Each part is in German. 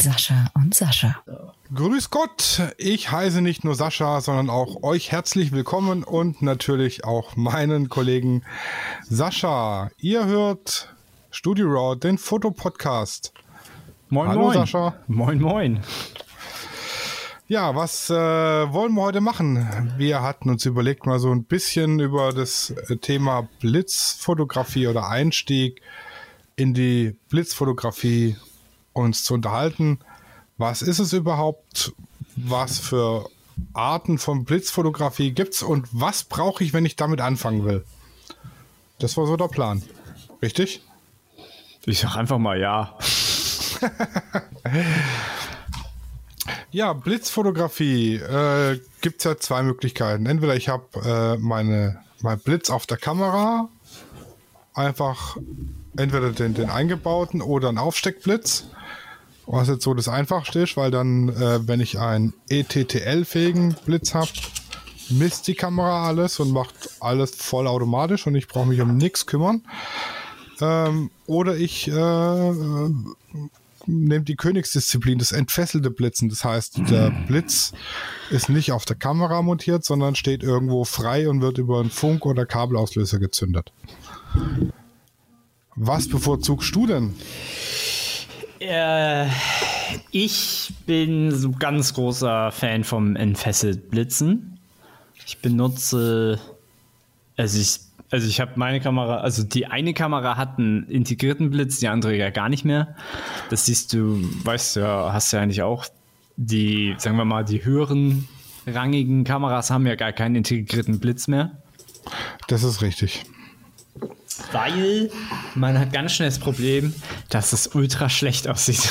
Mit Sascha und Sascha. Grüß Gott, ich heiße nicht nur Sascha, sondern auch euch herzlich willkommen und natürlich auch meinen Kollegen Sascha. Ihr hört Studio Raw, den Fotopodcast. Moin, Hallo moin. Sascha. Moin, moin. Ja, was äh, wollen wir heute machen? Wir hatten uns überlegt, mal so ein bisschen über das äh, Thema Blitzfotografie oder Einstieg in die Blitzfotografie uns zu unterhalten. Was ist es überhaupt? Was für Arten von Blitzfotografie gibt's und was brauche ich, wenn ich damit anfangen will? Das war so der Plan. Richtig? Ich sag einfach mal ja. Ja, Blitzfotografie äh, gibt es ja zwei Möglichkeiten. Entweder ich habe äh, meine mein Blitz auf der Kamera, einfach entweder den, den eingebauten oder einen Aufsteckblitz, was jetzt so das Einfachste ist, weil dann, äh, wenn ich einen ETTL-fähigen Blitz habe, misst die Kamera alles und macht alles vollautomatisch und ich brauche mich um nichts kümmern. Ähm, oder ich äh, äh, nehme die Königsdisziplin, das entfesselte Blitzen. Das heißt, der Blitz ist nicht auf der Kamera montiert, sondern steht irgendwo frei und wird über einen Funk- oder Kabelauslöser gezündet. Was bevorzugst du denn? Äh, ich bin so ganz großer Fan vom entfesselt Blitzen. Ich benutze, also ich, also ich habe meine Kamera, also die eine Kamera hat einen integrierten Blitz, die andere ja gar nicht mehr. Das siehst du, weißt du ja, hast ja eigentlich auch die, sagen wir mal, die höheren rangigen Kameras haben ja gar keinen integrierten Blitz mehr. Das ist richtig. Weil man hat ganz schnell das Problem, dass es ultra schlecht aussieht.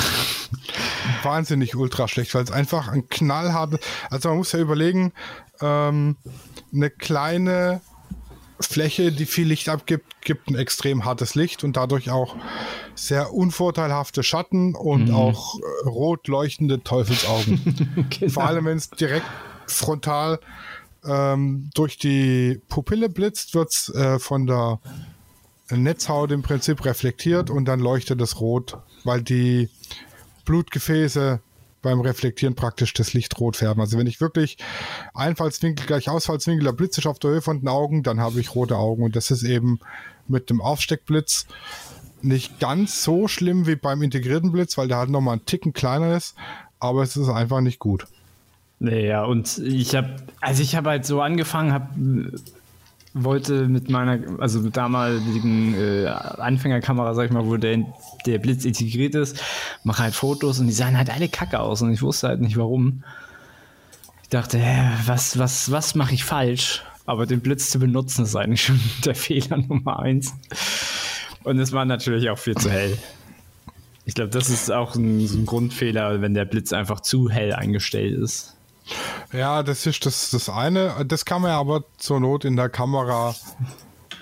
Wahnsinnig ultra schlecht, weil es einfach ein knallhartes. Also man muss ja überlegen, ähm, eine kleine Fläche, die viel Licht abgibt, gibt ein extrem hartes Licht und dadurch auch sehr unvorteilhafte Schatten und auch äh, rot leuchtende Teufelsaugen. Vor allem, wenn es direkt frontal ähm, durch die Pupille blitzt, wird es äh, von der Netzhaut im Prinzip reflektiert und dann leuchtet es rot, weil die Blutgefäße beim Reflektieren praktisch das Licht rot färben. Also wenn ich wirklich Einfallswinkel gleich Ausfallswinkel, der Blitz ist auf der Höhe von den Augen, dann habe ich rote Augen. Und das ist eben mit dem Aufsteckblitz nicht ganz so schlimm wie beim integrierten Blitz, weil der halt nochmal einen Ticken kleiner ist, aber es ist einfach nicht gut. Naja, und ich habe, also ich habe halt so angefangen, habe wollte mit meiner, also mit damaligen äh, Anfängerkamera, sag ich mal, wo der, der Blitz integriert ist, mache halt Fotos und die sahen halt alle kacke aus und ich wusste halt nicht warum. Ich dachte, hä, was, was, was mache ich falsch? Aber den Blitz zu benutzen ist eigentlich schon der Fehler Nummer eins. Und es war natürlich auch viel zu hell. Ich glaube, das ist auch ein, so ein Grundfehler, wenn der Blitz einfach zu hell eingestellt ist. Ja, das ist das, das eine. Das kann man ja aber zur Not in der Kamera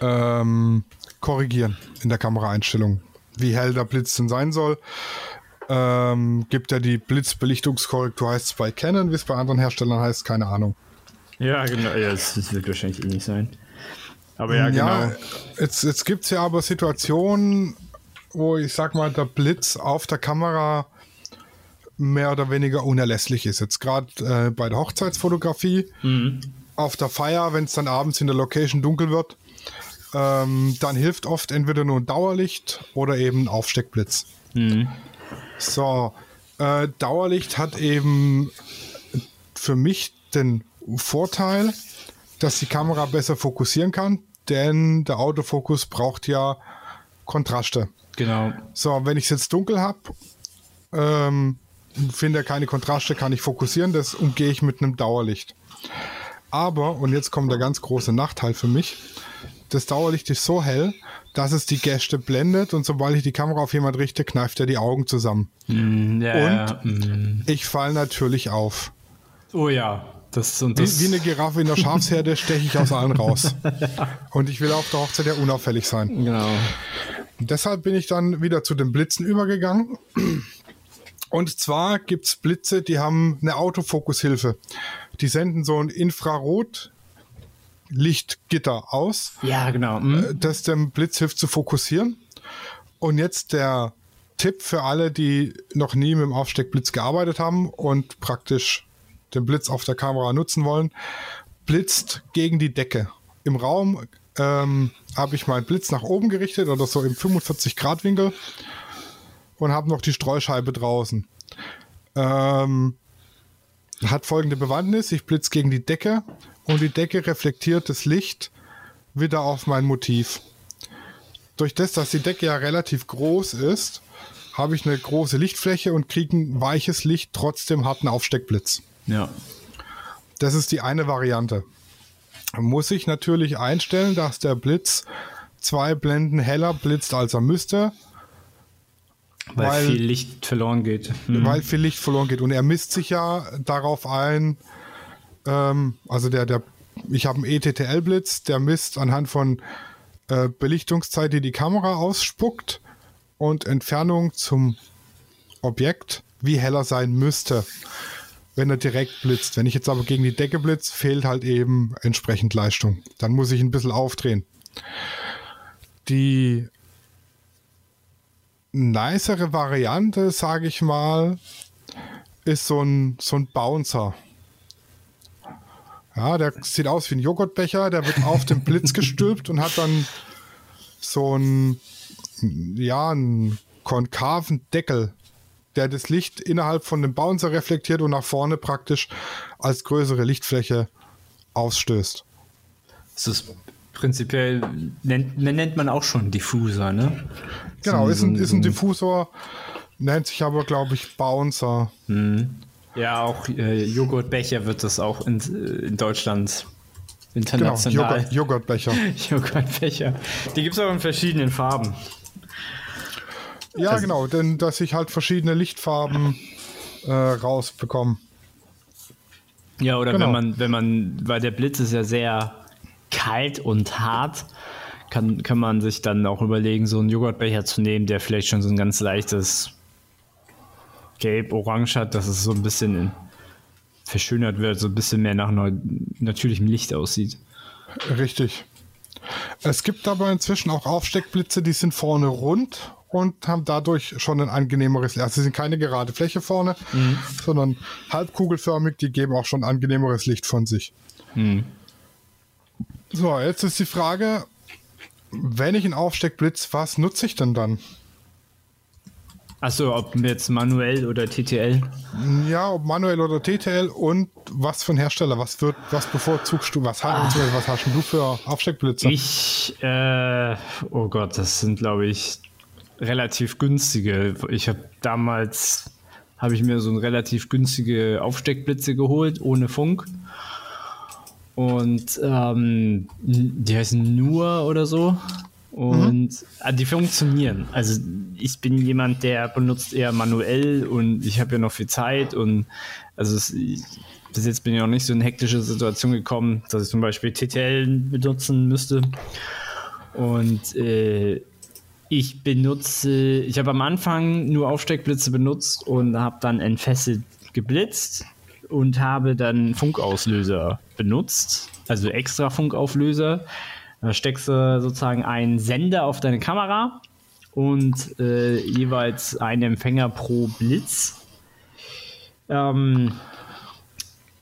ähm, korrigieren, in der Kameraeinstellung. Wie hell der Blitz denn sein soll. Ähm, gibt ja die Blitzbelichtungskorrektur, heißt es bei Canon, wie es bei anderen Herstellern heißt, keine Ahnung. Ja, genau. Ja, das, das wird wahrscheinlich eh nicht sein. Aber ja, genau. Ja, jetzt, jetzt gibt es ja aber Situationen, wo ich sag mal, der Blitz auf der Kamera mehr oder weniger unerlässlich ist. Jetzt gerade äh, bei der Hochzeitsfotografie, auf der Feier, wenn es dann abends in der Location dunkel wird, ähm, dann hilft oft entweder nur ein Dauerlicht oder eben ein Aufsteckblitz. So, äh, Dauerlicht hat eben für mich den Vorteil, dass die Kamera besser fokussieren kann, denn der Autofokus braucht ja Kontraste. Genau. So, wenn ich es jetzt dunkel habe, ähm, finde keine Kontraste, kann ich fokussieren, das umgehe ich mit einem Dauerlicht. Aber, und jetzt kommt der ganz große Nachteil für mich, das Dauerlicht ist so hell, dass es die Gäste blendet und sobald ich die Kamera auf jemand richte, kneift er die Augen zusammen. Ja, Und mm. ich fall natürlich auf. Oh ja. Das und Wie, das. wie eine Giraffe in der Schafsherde steche ich aus allen raus. Und ich will auf der Hochzeit ja unauffällig sein. genau. Deshalb bin ich dann wieder zu den Blitzen übergegangen. Und zwar gibt es Blitze, die haben eine Autofokushilfe. Die senden so ein Infrarot-Lichtgitter aus, Ja, genau. mm. das dem Blitz hilft zu fokussieren. Und jetzt der Tipp für alle, die noch nie mit dem Aufsteckblitz gearbeitet haben und praktisch den Blitz auf der Kamera nutzen wollen. Blitzt gegen die Decke. Im Raum ähm, habe ich meinen Blitz nach oben gerichtet oder so im 45 Grad Winkel und habe noch die Streuscheibe draußen. Ähm, hat folgende Bewandtnis. Ich blitze gegen die Decke und die Decke reflektiert das Licht wieder auf mein Motiv. Durch das, dass die Decke ja relativ groß ist, habe ich eine große Lichtfläche und kriege ein weiches Licht, trotzdem harten Aufsteckblitz. Ja. Das ist die eine Variante. Muss ich natürlich einstellen, dass der Blitz zwei Blenden heller blitzt, als er müsste. Weil, Weil- viel Licht verloren geht. Hm. weil viel Licht verloren geht. Und er misst sich ja darauf ein, ähm, also der, der, ich habe einen ETTL-Blitz, der misst anhand von äh, Belichtungszeit, die die Kamera ausspuckt und Entfernung zum Objekt, wie heller sein müsste, wenn er direkt blitzt. Wenn ich jetzt aber gegen die Decke blitz, fehlt halt eben entsprechend Leistung. Dann muss ich ein bisschen aufdrehen. Die nicere Variante, sage ich mal, ist so ein, so ein Bouncer. Ja, der sieht aus wie ein Joghurtbecher, der wird auf den Blitz gestülpt und hat dann so einen, ja, einen konkaven Deckel, der das Licht innerhalb von dem Bouncer reflektiert und nach vorne praktisch als größere Lichtfläche ausstößt. Das ist prinzipiell, nennt, nennt man auch schon Diffuser, ne? Genau, So- ist ein, ist ein so- Diffusor, nennt sich aber, glaube ich, Bouncer. Ja, auch äh, Joghurtbecher wird das auch in, in Deutschland Genau, international. Joghurt, Joghurtbecher. Joghurtbecher. Die gibt es auch in verschiedenen Farben. Ja, Also- genau, denn dass ich halt verschiedene Lichtfarben äh, rausbekomme. Ja, oder Genau. wenn man, wenn man, weil der Blitz ist ja sehr kalt und hart, kann, kann man sich dann auch überlegen, so einen Joghurtbecher zu nehmen, der vielleicht schon so ein ganz leichtes Gelb-Orange hat, dass es so ein bisschen verschönert wird, so ein bisschen mehr nach natürlichem Licht aussieht. Richtig. Es gibt aber inzwischen auch Aufsteckblitze, die sind vorne rund und haben dadurch schon ein angenehmeres Licht. Also sie sind keine gerade Fläche vorne, sondern halbkugelförmig, die geben auch schon angenehmeres Licht von sich. So, jetzt ist die Frage, wenn ich einen Aufsteckblitz, was nutze ich denn dann? Achso, ob jetzt manuell oder TTL? Ja, ob manuell oder TTL und was für ein Hersteller, was wird, was bevorzugst du, was, hast- beziehungsweise was hast du für Aufsteckblitze? Ich, äh, oh Gott, das sind, glaube ich, relativ günstige. Ich habe damals, habe ich mir so eine relativ günstige Aufsteckblitze geholt, ohne Funk. Und ähm, die heißen Nur oder so. Und äh, die funktionieren. Also ich bin jemand, der benutzt eher manuell und ich habe ja noch viel Zeit und also es, ich, bis jetzt bin ich noch nicht so in hektische Situation gekommen, dass ich zum Beispiel TTL benutzen müsste. Und äh, ich benutze, ich habe am Anfang nur Aufsteckblitze benutzt und habe dann entfesselt geblitzt und habe dann Funkauslöser benutzt, also extra Funkauflöser. Da steckst du sozusagen einen Sender auf deine Kamera und äh, jeweils einen Empfänger pro Blitz. Ähm,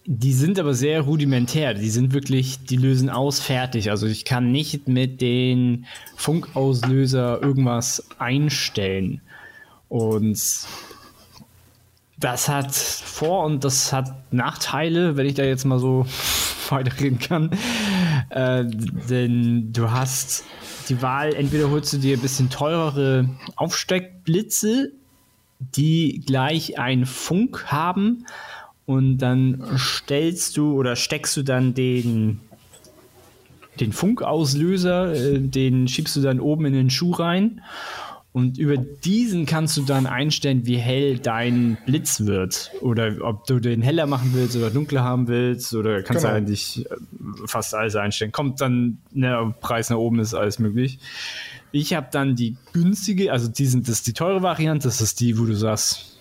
die sind aber sehr rudimentär. Die sind wirklich, die lösen aus fertig. Also ich kann nicht mit den Funkauslöser irgendwas einstellen. Und das hat Vor- und das hat Nachteile, wenn ich da jetzt mal so weiterreden kann. Äh, denn du hast die Wahl, entweder holst du dir ein bisschen teurere Aufsteckblitze, die gleich einen Funk haben und dann stellst du oder steckst du dann den den Funkauslöser, äh, den schiebst du dann oben in den Schuh rein und über diesen kannst du dann einstellen, wie hell dein Blitz wird oder ob du den heller machen willst oder dunkler haben willst oder kannst du Genau. eigentlich äh, fast alles einstellen. Kommt dann, ne, Preis nach oben ist alles möglich. Ich habe dann die günstige, also die sind, das ist die teure Variante, das ist die, wo du sagst,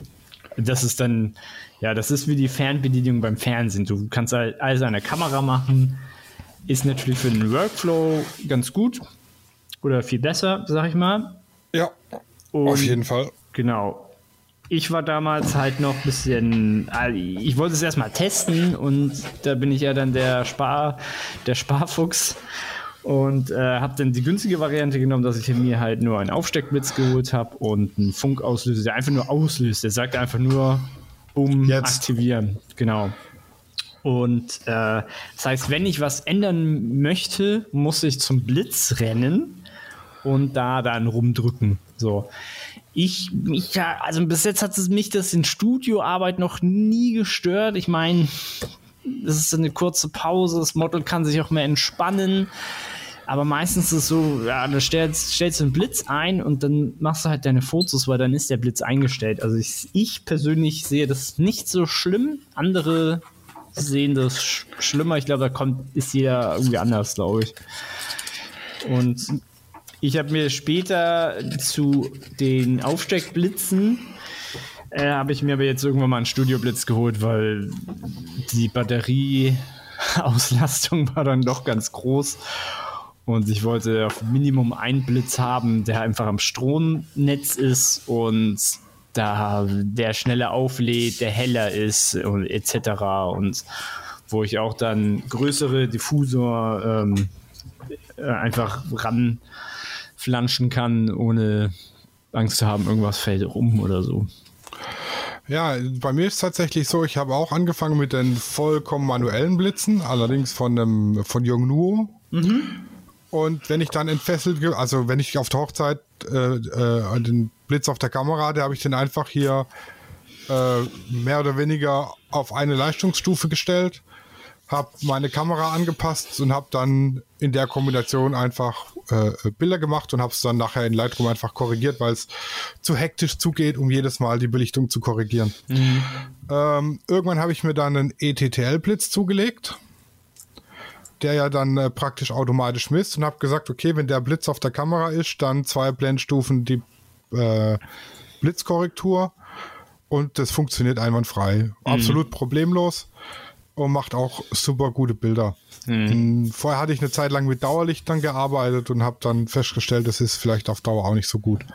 das ist dann, ja, das ist wie die Fernbedienung beim Fernsehen. Du kannst halt alles an der Kamera machen. Ist natürlich für den Workflow ganz gut oder viel besser, sag ich mal. Ja, Und auf jeden Fall. genau. Ich war damals halt noch ein bisschen, also ich wollte es erstmal testen und da bin ich ja dann der Spar, der Sparfuchs und äh, habe dann die günstige Variante genommen, dass ich mir halt nur einen Aufsteckblitz geholt habe und einen Funkauslöser, der einfach nur auslöst. Der sagt einfach nur, um Jetzt. aktivieren. Genau. Und äh, das heißt, wenn ich was ändern möchte, muss ich zum Blitz rennen und da dann rumdrücken. So. Ich, mich, ja, also bis jetzt hat es mich das in Studioarbeit noch nie gestört. Ich meine, es ist eine kurze Pause, das Model kann sich auch mehr entspannen. Aber meistens ist es so, ja, da stellst, stellst du einen Blitz ein und dann machst du halt deine Fotos, weil dann ist der Blitz eingestellt. Also ich, ich persönlich sehe das nicht so schlimm. Andere sehen das sch schlimmer. Ich glaube, da kommt, ist jeder irgendwie anders, glaube ich. Und ich habe mir später zu den Aufsteckblitzen äh, habe ich mir aber jetzt irgendwann mal einen Studioblitz geholt, weil die Batterieauslastung war dann doch ganz groß. Und ich wollte auf Minimum einen Blitz haben, der einfach am Stromnetz ist und da der schneller auflädt, der heller ist und etc. Und wo ich auch dann größere Diffusor ähm, äh, einfach ranflanschen kann, ohne Angst zu haben, irgendwas fällt rum oder so. Ja, bei mir ist tatsächlich so, ich habe auch angefangen mit den vollkommen manuellen Blitzen, allerdings von dem von Yongnuo. Und wenn ich dann entfesselt, also wenn ich auf der Hochzeit äh, äh, den Blitz auf der Kamera hatte, habe ich den einfach hier äh, mehr oder weniger auf eine Leistungsstufe gestellt, habe meine Kamera angepasst und habe dann in der Kombination einfach äh, Bilder gemacht und habe es dann nachher in Lightroom einfach korrigiert, weil es zu hektisch zugeht, um jedes Mal die Belichtung zu korrigieren. Ähm, irgendwann habe ich mir dann einen ETTL-Blitz zugelegt, der ja dann äh, praktisch automatisch misst und habe gesagt, okay, wenn der Blitz auf der Kamera ist, dann zwei Blendstufen die äh, Blitzkorrektur und das funktioniert einwandfrei. Absolut problemlos und macht auch super gute Bilder. Mm, Vorher hatte ich eine Zeit lang mit Dauerlichtern gearbeitet und habe dann festgestellt, das ist vielleicht auf Dauer auch nicht so gut.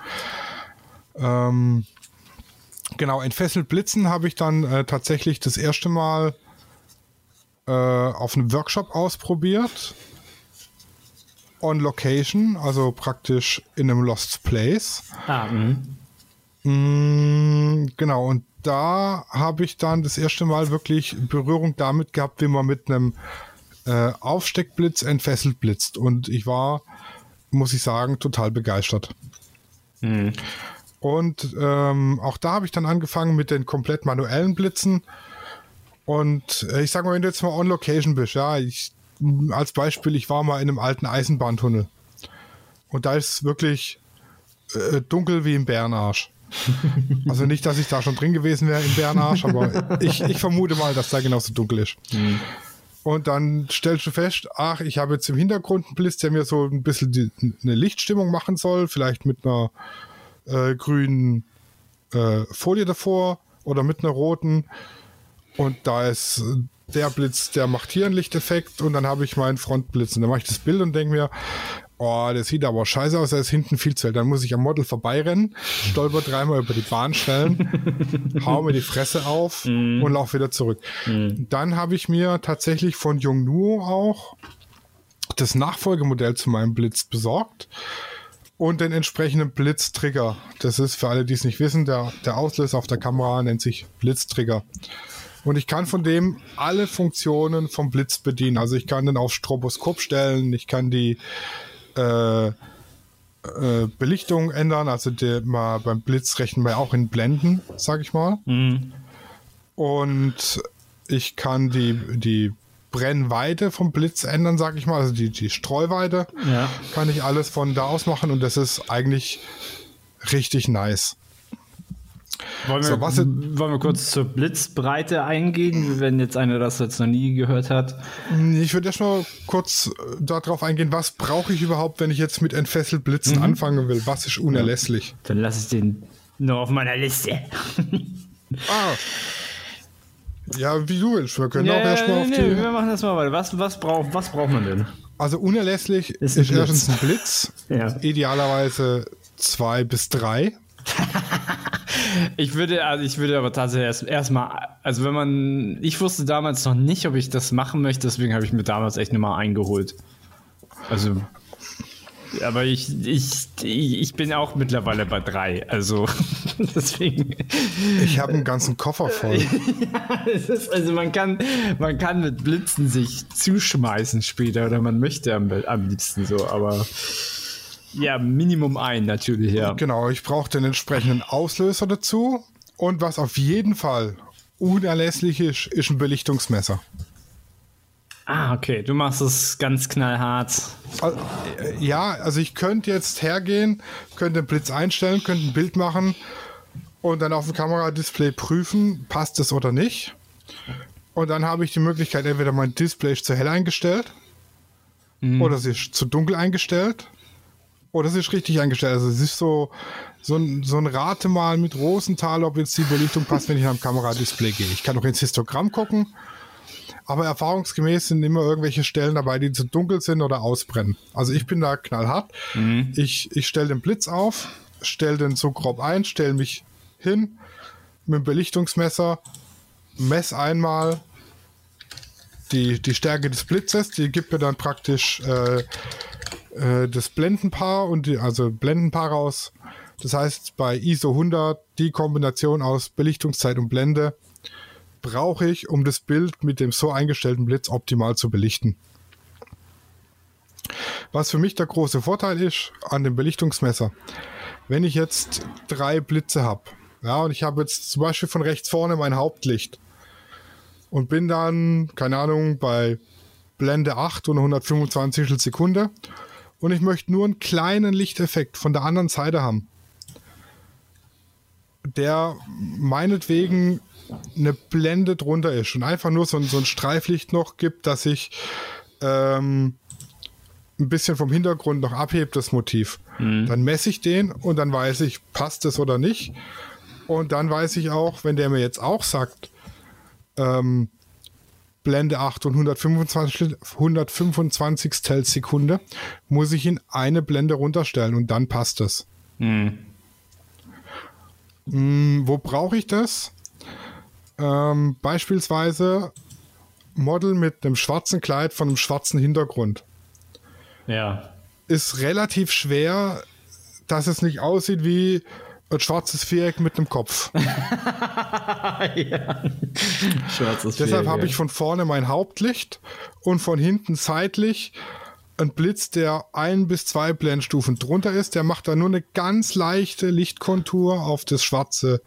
Ähm, genau, entfesselt Blitzen habe ich dann äh, tatsächlich das erste Mal äh, auf einem Workshop ausprobiert. On Location, also praktisch in einem Lost Place. Ah, mh. Mm, genau, und da habe ich dann das erste Mal wirklich Berührung damit gehabt, wie man mit einem äh, Aufsteckblitz entfesselt blitzt. Und ich war, muss ich sagen, total begeistert. Und ähm, auch da habe ich dann angefangen mit den komplett manuellen Blitzen. Und äh, ich sag mal, wenn du jetzt mal on Location bist, ja, ich, als Beispiel, ich war mal in einem alten Eisenbahntunnel. Und da ist wirklich äh, dunkel wie im Bärenarsch. Also nicht, dass ich da schon drin gewesen wäre im Bärenarsch, aber ich, ich vermute mal, dass da genauso dunkel ist. Und dann stellst du fest, ach, ich habe jetzt im Hintergrund einen Blitz, der mir so ein bisschen die, eine Lichtstimmung machen soll, vielleicht mit einer äh, grünen äh, Folie davor oder mit einer roten. Und da ist äh, der Blitz, der macht hier einen Lichteffekt und dann habe ich meinen Frontblitz und dann mache ich das Bild und denke mir, oh, das sieht aber scheiße aus, da ist hinten viel zu hell. Dann muss ich am Model vorbeirennen, stolper dreimal über die Bahnstellen, hau mir die Fresse auf und lauf wieder zurück. Dann habe ich mir tatsächlich von Yongnuo auch das Nachfolgemodell zu meinem Blitz besorgt und den entsprechenden Blitztrigger. Das ist für alle, die es nicht wissen, der, der Auslöser auf der Kamera nennt sich Blitztrigger. Und ich kann von dem alle Funktionen vom Blitz bedienen. Also ich kann den auf Stroboskop stellen, ich kann die äh, äh, Belichtung ändern. Also der, mal beim Blitz rechnen wir auch in Blenden, sag ich mal. Und ich kann die, die Brennweite vom Blitz ändern, sag ich mal. Also die, die Streuweite Ja. kann ich alles von da aus machen und das ist eigentlich richtig nice. Wollen wir, So, was wollen wir kurz zur Blitzbreite eingehen, wenn jetzt einer das jetzt noch nie gehört hat? Ich würde erst mal kurz äh, darauf eingehen, was brauche ich überhaupt, wenn ich jetzt mit entfesselt Blitzen anfangen will? Was ist unerlässlich? Dann lasse ich den nur auf meiner Liste. Ah. Ja, wie du willst. Wir können auch erstmal auf nee, die. wir machen das mal weiter. Was, was, braucht, was braucht man denn? Also unerlässlich Ist ist, erstens ein Blitz. Ja. Idealerweise zwei bis drei. Ich würde, also ich würde aber tatsächlich erst erstmal, also wenn man, ich wusste damals noch nicht, ob ich das machen möchte, deswegen habe ich mir damals echt nur mal eingeholt. Also aber ich, ich, ich bin auch mittlerweile bei drei. Also deswegen. Ich habe einen ganzen Koffer voll. ja, ist, also man kann, man kann mit Blitzen sich zuschmeißen später oder man möchte am, am liebsten so, aber ja, Minimum ein natürlich, ja. Genau, ich brauche den entsprechenden Auslöser dazu. Und was auf jeden Fall unerlässlich ist, ist ein Belichtungsmesser. Ah, okay. Du machst es ganz knallhart. Äh, ja, also ich könnte jetzt hergehen, könnte den Blitz einstellen, könnte ein Bild machen und dann auf dem Kameradisplay prüfen, passt es oder nicht. Und dann habe ich die Möglichkeit, entweder mein Display ist zu hell eingestellt mhm. oder es ist zu dunkel eingestellt oder es ist richtig eingestellt. Also es ist so, so ein, so ein Ratemal mit Rosenthal, ob jetzt die Belichtung passt, wenn ich am Kameradisplay gehe. Ich kann auch ins Histogramm gucken aber erfahrungsgemäß sind immer irgendwelche Stellen dabei, die zu dunkel sind oder ausbrennen. Also ich bin da knallhart. Mhm. Ich, ich stelle den Blitz auf, stelle den so grob ein, stelle mich hin mit dem Belichtungsmesser, mess einmal die, die Stärke des Blitzes, die gibt mir dann praktisch äh, äh, das Blendenpaar und die, also Blendenpaar raus. Das heißt, bei ISO 100 die Kombination aus Belichtungszeit und Blende brauche ich, um das Bild mit dem so eingestellten Blitz optimal zu belichten. Was für mich der große Vorteil ist an dem Belichtungsmesser, wenn ich jetzt drei Blitze habe, ja, und ich habe jetzt zum Beispiel von rechts vorne mein Hauptlicht und bin dann, keine Ahnung, bei Blende 8 und 125 Sekunde und ich möchte nur einen kleinen Lichteffekt von der anderen Seite haben, der meinetwegen eine Blende drunter ist und einfach nur so ein, so ein Streiflicht noch gibt, dass ich ähm, ein bisschen vom Hintergrund noch abhebt, das Motiv. Mhm. Dann messe ich den und dann weiß ich, passt es oder nicht. Und dann weiß ich auch, wenn der mir jetzt auch sagt, ähm, Blende 8 und 125, 125 Sekunde, muss ich ihn eine Blende runterstellen und dann passt es. Mhm. Mhm, wo brauche ich das? Ähm, beispielsweise Model mit einem schwarzen Kleid von einem schwarzen Hintergrund. Ja. Ist relativ schwer, dass es nicht aussieht wie ein schwarzes Viereck mit einem Kopf. ja. Schwarzes Deshalb habe ich von vorne mein Hauptlicht und von hinten seitlich ein Blitz, der ein bis zwei Blendstufen drunter ist. Der macht da nur eine ganz leichte Lichtkontur auf das schwarze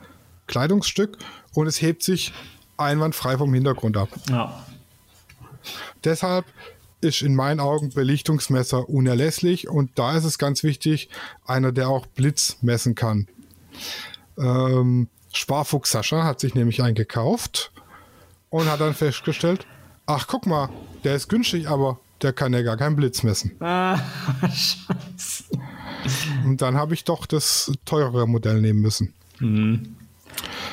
Kleidungsstück und es hebt sich einwandfrei vom Hintergrund ab. Ja. Deshalb ist in meinen Augen Belichtungsmesser unerlässlich und da ist es ganz wichtig, einer, der auch Blitz messen kann. Ähm, Sparfuchs Sascha hat sich nämlich einen gekauft und hat dann festgestellt, ach guck mal, der ist günstig, aber der kann ja gar keinen Blitz messen. Ah, scheiße. Und dann habe ich doch das teurere Modell nehmen müssen. Mhm.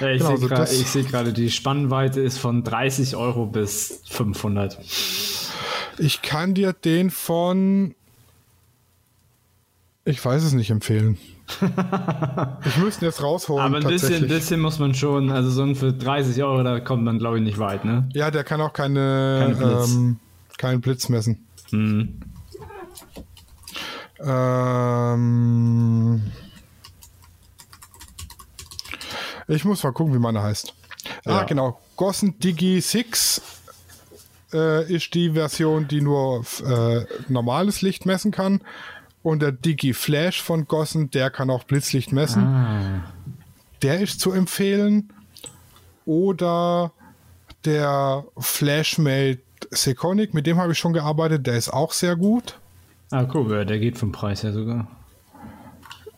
Ja, ich genau, sehe gerade, die Spannweite ist von 30 Euro bis 500. Ich kann dir den von. Ich weiß es nicht empfehlen. ich müsste jetzt rausholen. Aber ein bisschen, bisschen muss man schon, also so ein für 30 Euro, da kommt man, glaube ich, nicht weit, ne? Ja, der kann auch keine, keine Blitz. Ähm, keinen Blitz messen. Hm. Ähm. Ich muss mal gucken, wie meine heißt. Ah, ja. Ah, genau. Gossen Digi 6 äh, ist die Version, die nur äh, normales Licht messen kann. Und der Digi Flash von Gossen, der kann auch Blitzlicht messen. Ah. Der ist zu empfehlen. Oder der Flashmate Seconic, mit dem habe ich schon gearbeitet, der ist auch sehr gut. Ah, cool, der geht vom Preis her sogar.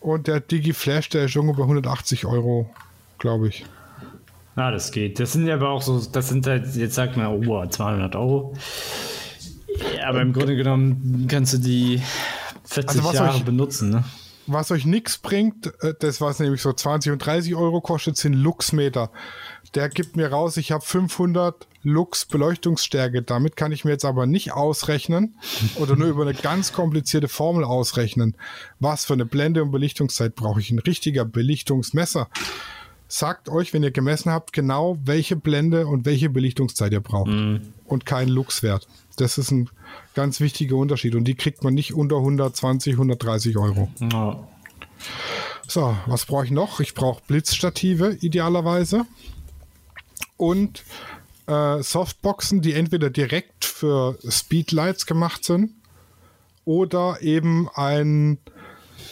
Und der Digi Flash, der ist ungefähr 180 Euro glaube ich. Ja, das geht. Das sind ja aber auch so, das sind halt, jetzt sagt man, oh, 200 Euro. aber im Grunde genommen kannst du die 40 also Jahre euch, benutzen, ne? Was euch nichts bringt, äh, das was nämlich so 20 und 30 Euro kostet, sind Luxmeter. Der gibt mir raus, ich habe 500 Lux Beleuchtungsstärke. Damit kann ich mir jetzt aber nicht ausrechnen oder nur über eine ganz komplizierte Formel ausrechnen. Was für eine Blende und Belichtungszeit brauche ich? Ein richtiger Belichtungsmesser sagt euch, wenn ihr gemessen habt, genau welche Blende und welche Belichtungszeit ihr braucht. Und kein Luxwert. Das ist ein ganz wichtiger Unterschied. Und die kriegt man nicht unter 120, 130 Euro. Ja. So, was brauche ich noch? Ich brauche Blitzstative idealerweise. Und äh, Softboxen, die entweder direkt für Speedlights gemacht sind oder eben ein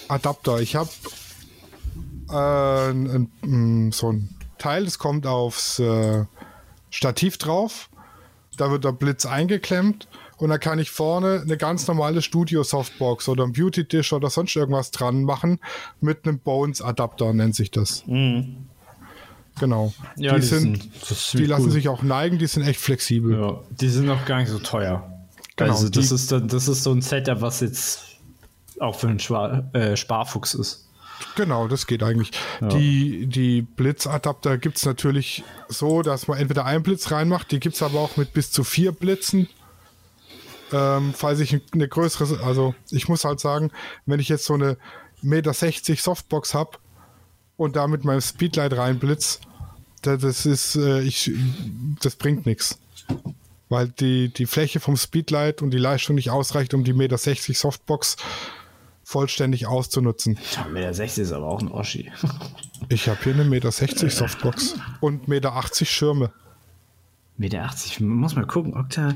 Adapter. Ich habe äh, so ein Teil, das kommt aufs äh, Stativ drauf. Da wird der Blitz eingeklemmt und da kann ich vorne eine ganz normale Studio-Softbox oder ein Beauty-Dish oder sonst irgendwas dran machen mit einem Bones-Adapter, nennt sich das. Genau. Ja, die, die sind, sind- die lassen cool. sich auch neigen, die sind echt flexibel. Ja, die sind auch gar nicht so teuer. Genau, also das ist, das ist so ein Setup, was jetzt auch für einen Spar, äh, Sparfuchs ist. Genau, das geht eigentlich. Die, die Blitzadapter gibt es natürlich so, dass man entweder einen Blitz reinmacht, die gibt es aber auch mit bis zu vier Blitzen. Ähm, falls ich eine größere, also ich muss halt sagen, wenn ich jetzt so eine Meter 60 Softbox habe und da mit meinem Speedlight reinblitz, da- das ist, äh, ich, das bringt nichts. Weil die, die Fläche vom Speedlight und die Leistung nicht ausreicht, um die Meter 60 Softbox vollständig auszunutzen. Ja, Meter 60 ist aber auch ein Oschi. Ich habe hier eine Meter 60 Softbox und Meter 80 Schirme. Meter 80, man muss mal gucken. Okta,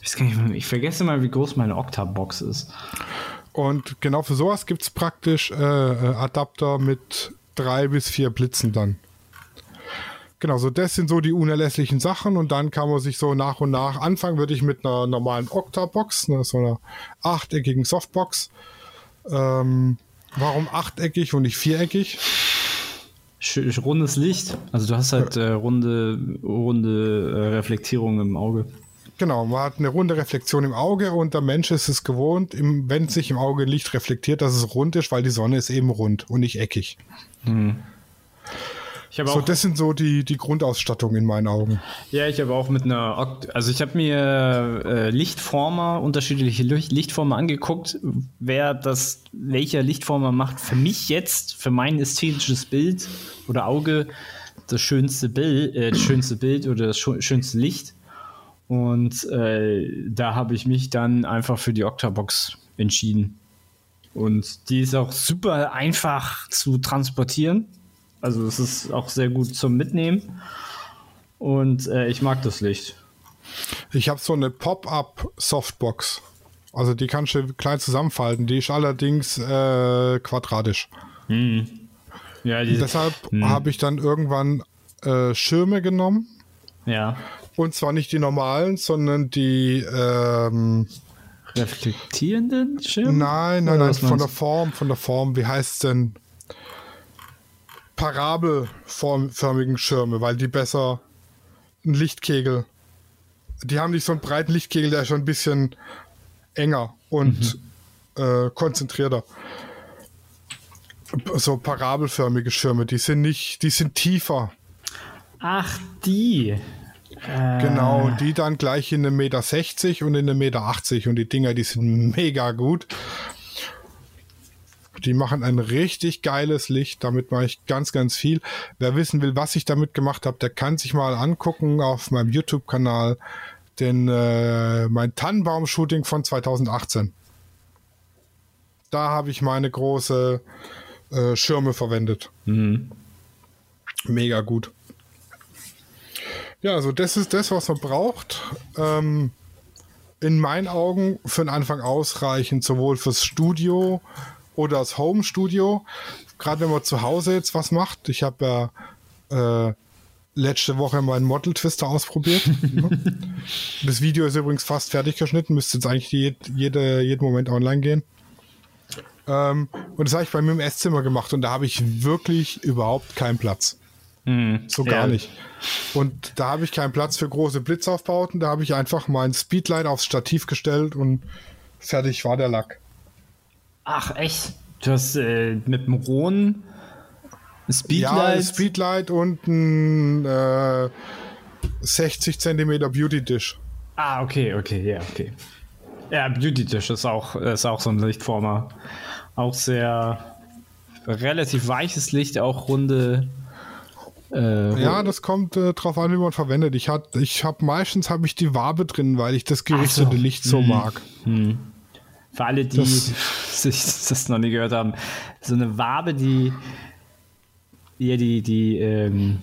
ich, ich vergesse mal, wie groß meine Okta-Box ist. Und genau für sowas gibt es praktisch äh, äh, Adapter mit drei bis vier Blitzen dann. Genau, so das sind so die unerlässlichen Sachen und dann kann man sich so nach und nach anfangen, würde ich mit einer normalen Octa-Box, ne, so einer achteckigen Softbox. Ähm, warum achteckig und nicht viereckig? Rundes Licht. Also du hast halt äh, runde, runde äh, Reflektierung im Auge. Genau, man hat eine runde Reflexion im Auge und der Mensch ist es gewohnt, im, wenn sich im Auge Licht reflektiert, dass es rund ist, weil die Sonne ist eben rund und nicht eckig. Habe So, auch, das sind so die, die Grundausstattung in meinen Augen. ja, ich habe auch mit einer, Okt also ich habe mir äh, Lichtformer, unterschiedliche Licht Lichtformer angeguckt, wer das, welcher Lichtformer macht für mich jetzt, für mein ästhetisches Bild oder Auge das schönste Bild, äh, das schönste Bild oder das schönste Licht. Und äh, da habe ich mich dann einfach für die Octabox entschieden. Und die ist auch super einfach zu transportieren. Also es ist auch sehr gut zum Mitnehmen. Und äh, ich mag das Licht. Ich habe so eine Pop-up-Softbox. Also die kannst du klein zusammenfalten. Die ist allerdings äh, quadratisch. Ja, die, Deshalb habe ich dann irgendwann äh, Schirme genommen. ja. Und zwar nicht die normalen, sondern die ähm, reflektierenden Schirme? Nein, nein, nein, von der Form, von der Form. Wie heißt es denn? Parabelförmigen Schirme, weil die besser einen Lichtkegel. Die haben nicht so einen breiten Lichtkegel, der ist schon ein bisschen enger und äh, konzentrierter. So parabelförmige Schirme, die sind nicht, die sind tiefer. Ach, die. Genau, und die dann gleich in einem Meter 60 und in einem Meter 80 und die Dinger, die sind mega gut. Die machen ein richtig geiles Licht, damit mache ich ganz, ganz viel. Wer wissen will, was ich damit gemacht habe, der kann sich mal angucken auf meinem YouTube-Kanal, den äh, mein Tannenbaum-Shooting von 2018. Da habe ich meine große äh, Schirme verwendet. Mega gut. Ja, also das ist das, was man braucht. Ähm, in meinen Augen für den Anfang ausreichend, sowohl fürs Studio oder das Home-Studio. Gerade wenn man zu Hause jetzt was macht. Ich habe ja äh, letzte Woche meinen Model Twister ausprobiert. das Video ist übrigens fast fertig geschnitten, müsste jetzt eigentlich jed, jede, jeden Moment online gehen. Ähm, und das habe ich bei mir im Esszimmer gemacht und da habe ich wirklich überhaupt keinen Platz. So gar Ja. nicht. Und da habe ich keinen Platz für große Blitzaufbauten. Da habe ich einfach mein Speedlight aufs Stativ gestellt und fertig war der Lack. Ach, echt? Du hast äh, mit dem rohen Ja, Speedlight. Speedlight und ein äh, 60 Zentimeter Beauty Dish. ah, okay, okay, ja, okay. Ja, Beauty Dish ist auch, ist auch so ein Lichtformer. Auch sehr relativ weiches Licht, auch runde, Äh, Ja, das kommt äh, drauf an, wie man verwendet. Ich habe ich hab meistens habe ich die Wabe drin, weil ich das gerichtete so. Licht so Mhm. mag. Für alle, die Das- sich das noch nie gehört haben, so eine Wabe, die ja die die ähm,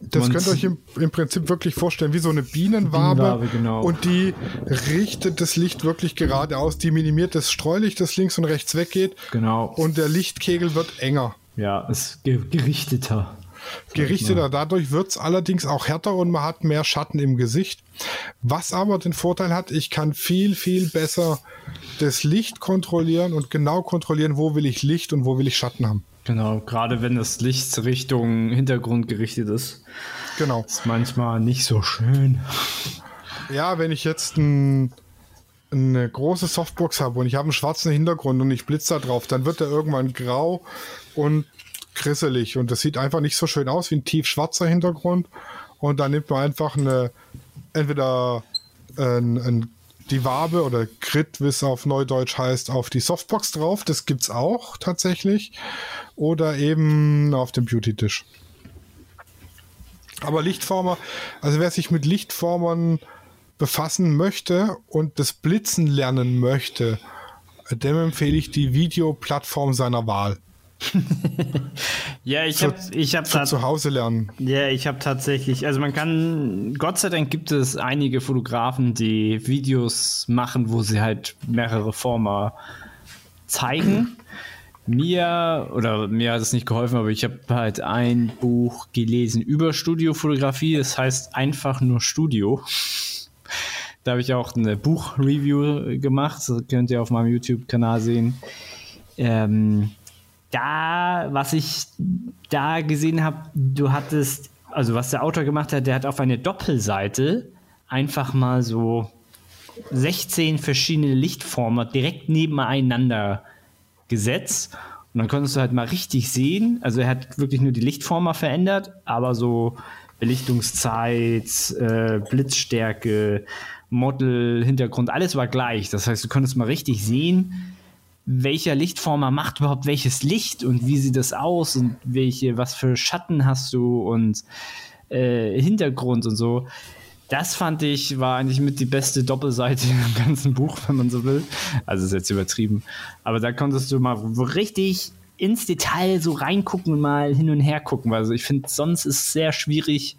Das könnt ihr euch im, im Prinzip wirklich vorstellen, wie so eine Bienenwabe. Bienenwabe, genau. Und die richtet das Licht wirklich geradeaus. Die minimiert das Streulicht, das links und rechts weggeht. genau Und der Lichtkegel wird enger. ja ist ge gerichteter. Gerichteter. Dadurch wird es allerdings auch härter und man hat mehr Schatten im Gesicht. Was aber den Vorteil hat, ich kann viel, viel besser das Licht kontrollieren und genau kontrollieren, wo will ich Licht und wo will ich Schatten haben. Genau, gerade wenn das Licht Richtung Hintergrund gerichtet ist, Genau. ist manchmal nicht so schön. Ja, wenn ich jetzt ein, eine große Softbox habe und ich habe einen schwarzen Hintergrund und ich blitze da drauf, dann wird er irgendwann grau und grisselig und das sieht einfach nicht so schön aus wie ein tief schwarzer Hintergrund und dann nimmt man einfach eine entweder ein, ein, die Wabe oder Grid, wie es auf Neudeutsch heißt, auf die Softbox drauf, das gibt's auch tatsächlich oder eben auf dem Beauty-Tisch. Aber Lichtformer, also wer sich mit Lichtformern befassen möchte und das Blitzen lernen möchte, dem empfehle ich die Videoplattform seiner Wahl. Ja, ich habe ich hab zu Hause lernen. ja, ich habe tatsächlich, also man kann, Gott sei Dank gibt es einige Fotografen, die Videos machen, wo sie halt mehrere Former zeigen. Mir, oder mir hat es nicht geholfen, aber ich habe halt ein Buch gelesen über Studiofotografie, das heißt einfach nur Studio. Da habe ich auch eine Buchreview gemacht, das könnt ihr auf meinem YouTube-Kanal sehen. Ähm, da, was ich da gesehen habe, du hattest, also was der Autor gemacht hat, der hat auf eine Doppelseite einfach mal so 16 verschiedene Lichtformer direkt nebeneinander gesetzt. Und dann konntest du halt mal richtig sehen. Also er hat wirklich nur die Lichtformer verändert, aber so Belichtungszeit, äh, Blitzstärke, Model, Hintergrund, alles war gleich. Das heißt, du konntest mal richtig sehen, welcher Lichtformer macht überhaupt welches Licht und wie sieht das aus und welche, was für Schatten hast du und äh, Hintergrund und so. Das fand ich, war eigentlich mit die beste Doppelseite im ganzen Buch, wenn man so will. Also ist jetzt übertrieben. Aber da konntest du mal richtig ins Detail so reingucken und mal hin und her gucken. Also ich finde, sonst ist es sehr schwierig,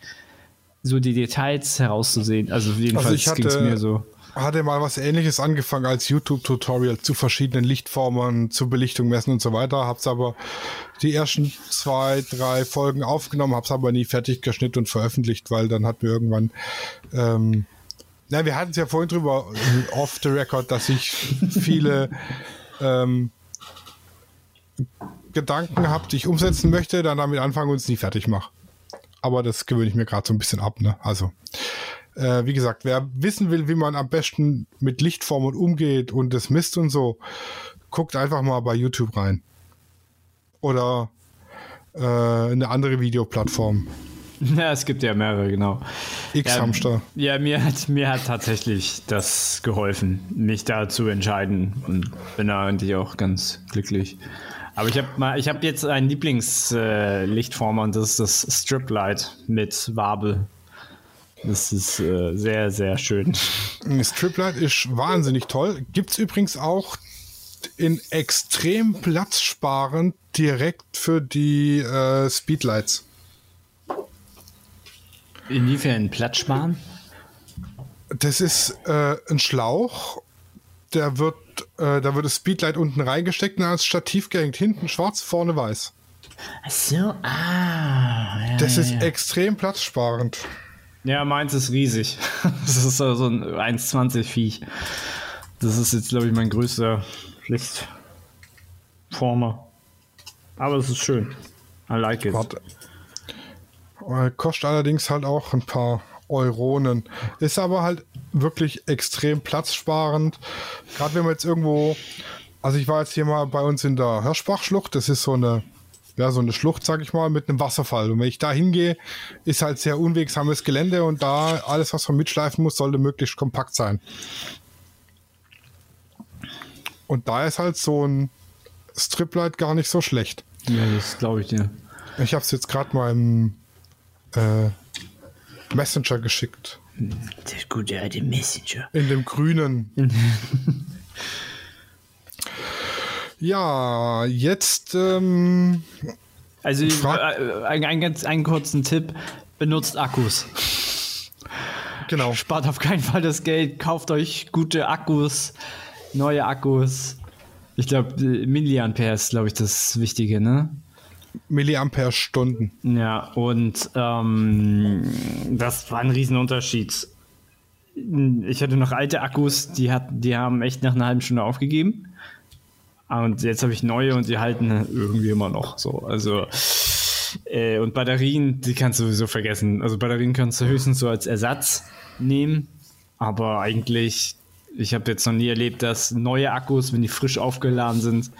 so die Details herauszusehen. Also jedenfalls ich ging es mir so. Hatte mal was ähnliches angefangen als YouTube-Tutorial zu verschiedenen Lichtformen, zu Belichtung messen und so weiter. Hab's aber die ersten zwei, drei Folgen aufgenommen, hab's aber nie fertig geschnitten und veröffentlicht, weil dann hat mir irgendwann ähm, na, wir hatten es ja vorhin drüber äh, off the record, dass ich viele ähm, Gedanken habe, die ich umsetzen möchte, dann damit anfangen und es nie fertig mache. Aber das gewöhne ich mir gerade so ein bisschen ab. Ne? Also, äh, wie gesagt, wer wissen will, wie man am besten mit Lichtformen umgeht und das misst und so, guckt einfach mal bei YouTube rein. Oder äh, eine andere Videoplattform. Ja, es gibt ja mehrere, genau. X-Hamster. Ja, mir hat, mir hat tatsächlich das geholfen, mich da zu entscheiden und bin da eigentlich auch ganz glücklich. Aber ich habe mal, ich habe jetzt einen Lieblingslichtformer äh, und das ist das Striplight mit Wabe. Das ist äh, sehr, sehr schön. Striplight ist wahnsinnig toll. Gibt es übrigens auch in extrem platzsparend direkt für die äh, Speedlights. Inwiefern Platz sparen? Das ist äh, ein Schlauch, der wird, äh, da wird das Speedlight unten reingesteckt und als Stativ gehängt. Hinten schwarz, vorne weiß. Ach so, ah. Ja, Das ja, ist ja. extrem platzsparend. Ja, meins ist riesig. Das ist so ein 1,20 Viech. Das ist jetzt, glaube ich, mein größter Lichtformer. Aber es ist schön. I like it. Warte. Äh, Kostet allerdings halt auch ein paar Euronen. Ist aber halt wirklich extrem platzsparend. Gerade wenn man jetzt irgendwo, also ich war jetzt hier mal bei uns in der Hirschbachschlucht, das ist so eine, ja, so eine Schlucht, sag ich mal, mit einem Wasserfall. Und wenn ich da hingehe, ist halt sehr unwegsames Gelände und da alles, was man mitschleifen muss, sollte möglichst kompakt sein. Und da ist halt so ein Striplight gar nicht so schlecht. Ja, das glaube ich dir. Ich habe es jetzt gerade mal im äh, Messenger geschickt. Der gute alte Messenger. In dem grünen. ja, jetzt ähm, Also äh, ein, ein, ganz, einen kurzen Tipp: Benutzt Akkus. genau. Spart auf keinen Fall das Geld, kauft euch gute Akkus, neue Akkus. Ich glaube, Milliampere ist, glaube ich, das Wichtige, ne? Milliampere-Stunden. Ja, und ähm, das war ein Riesenunterschied. Ich hatte noch alte Akkus, die, hat, die haben echt nach einer halben Stunde aufgegeben. Und jetzt habe ich neue und die halten irgendwie immer noch so. Also, äh, und Batterien, die kannst du sowieso vergessen. Also, Batterien kannst du höchstens so als Ersatz nehmen. Aber eigentlich, ich habe jetzt noch nie erlebt, dass neue Akkus, wenn die frisch aufgeladen sind,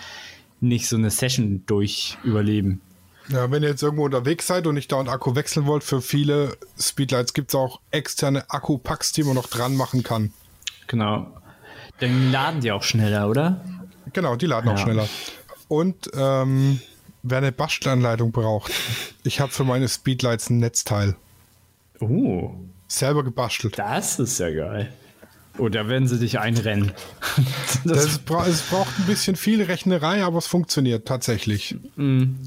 nicht so eine Session durch überleben. Ja, wenn ihr jetzt irgendwo unterwegs seid und nicht dauernd Akku wechseln wollt, für viele Speedlights gibt es auch externe Akku-Packs, die man noch dran machen kann. Genau. Dann laden die auch schneller, oder? Genau, die laden auch Ja. schneller. Und ähm, wer eine Bastelanleitung braucht, ich habe für meine Speedlights ein Netzteil. Oh, Selber gebastelt. das ist ja geil. Oh, da werden sie dich einrennen. das, Das bra es braucht ein bisschen viel Rechnerei, aber es funktioniert tatsächlich. Mhm.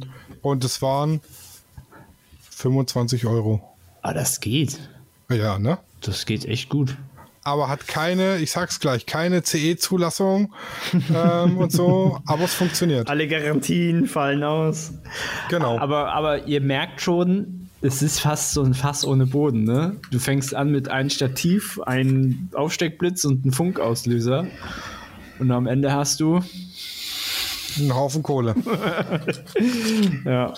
Und es waren 25 Euro. ah, das geht. Ja, ne? Das geht echt gut. Aber hat keine, ich sag's gleich, keine CE-Zulassung ähm, und so, aber es funktioniert. Alle Garantien fallen aus. Genau. Aber, aber ihr merkt schon, es ist fast so ein Fass ohne Boden, ne? Du fängst an mit einem Stativ, einem Aufsteckblitz und einem Funkauslöser. Und am Ende hast du. Ein Haufen Kohle. Ja.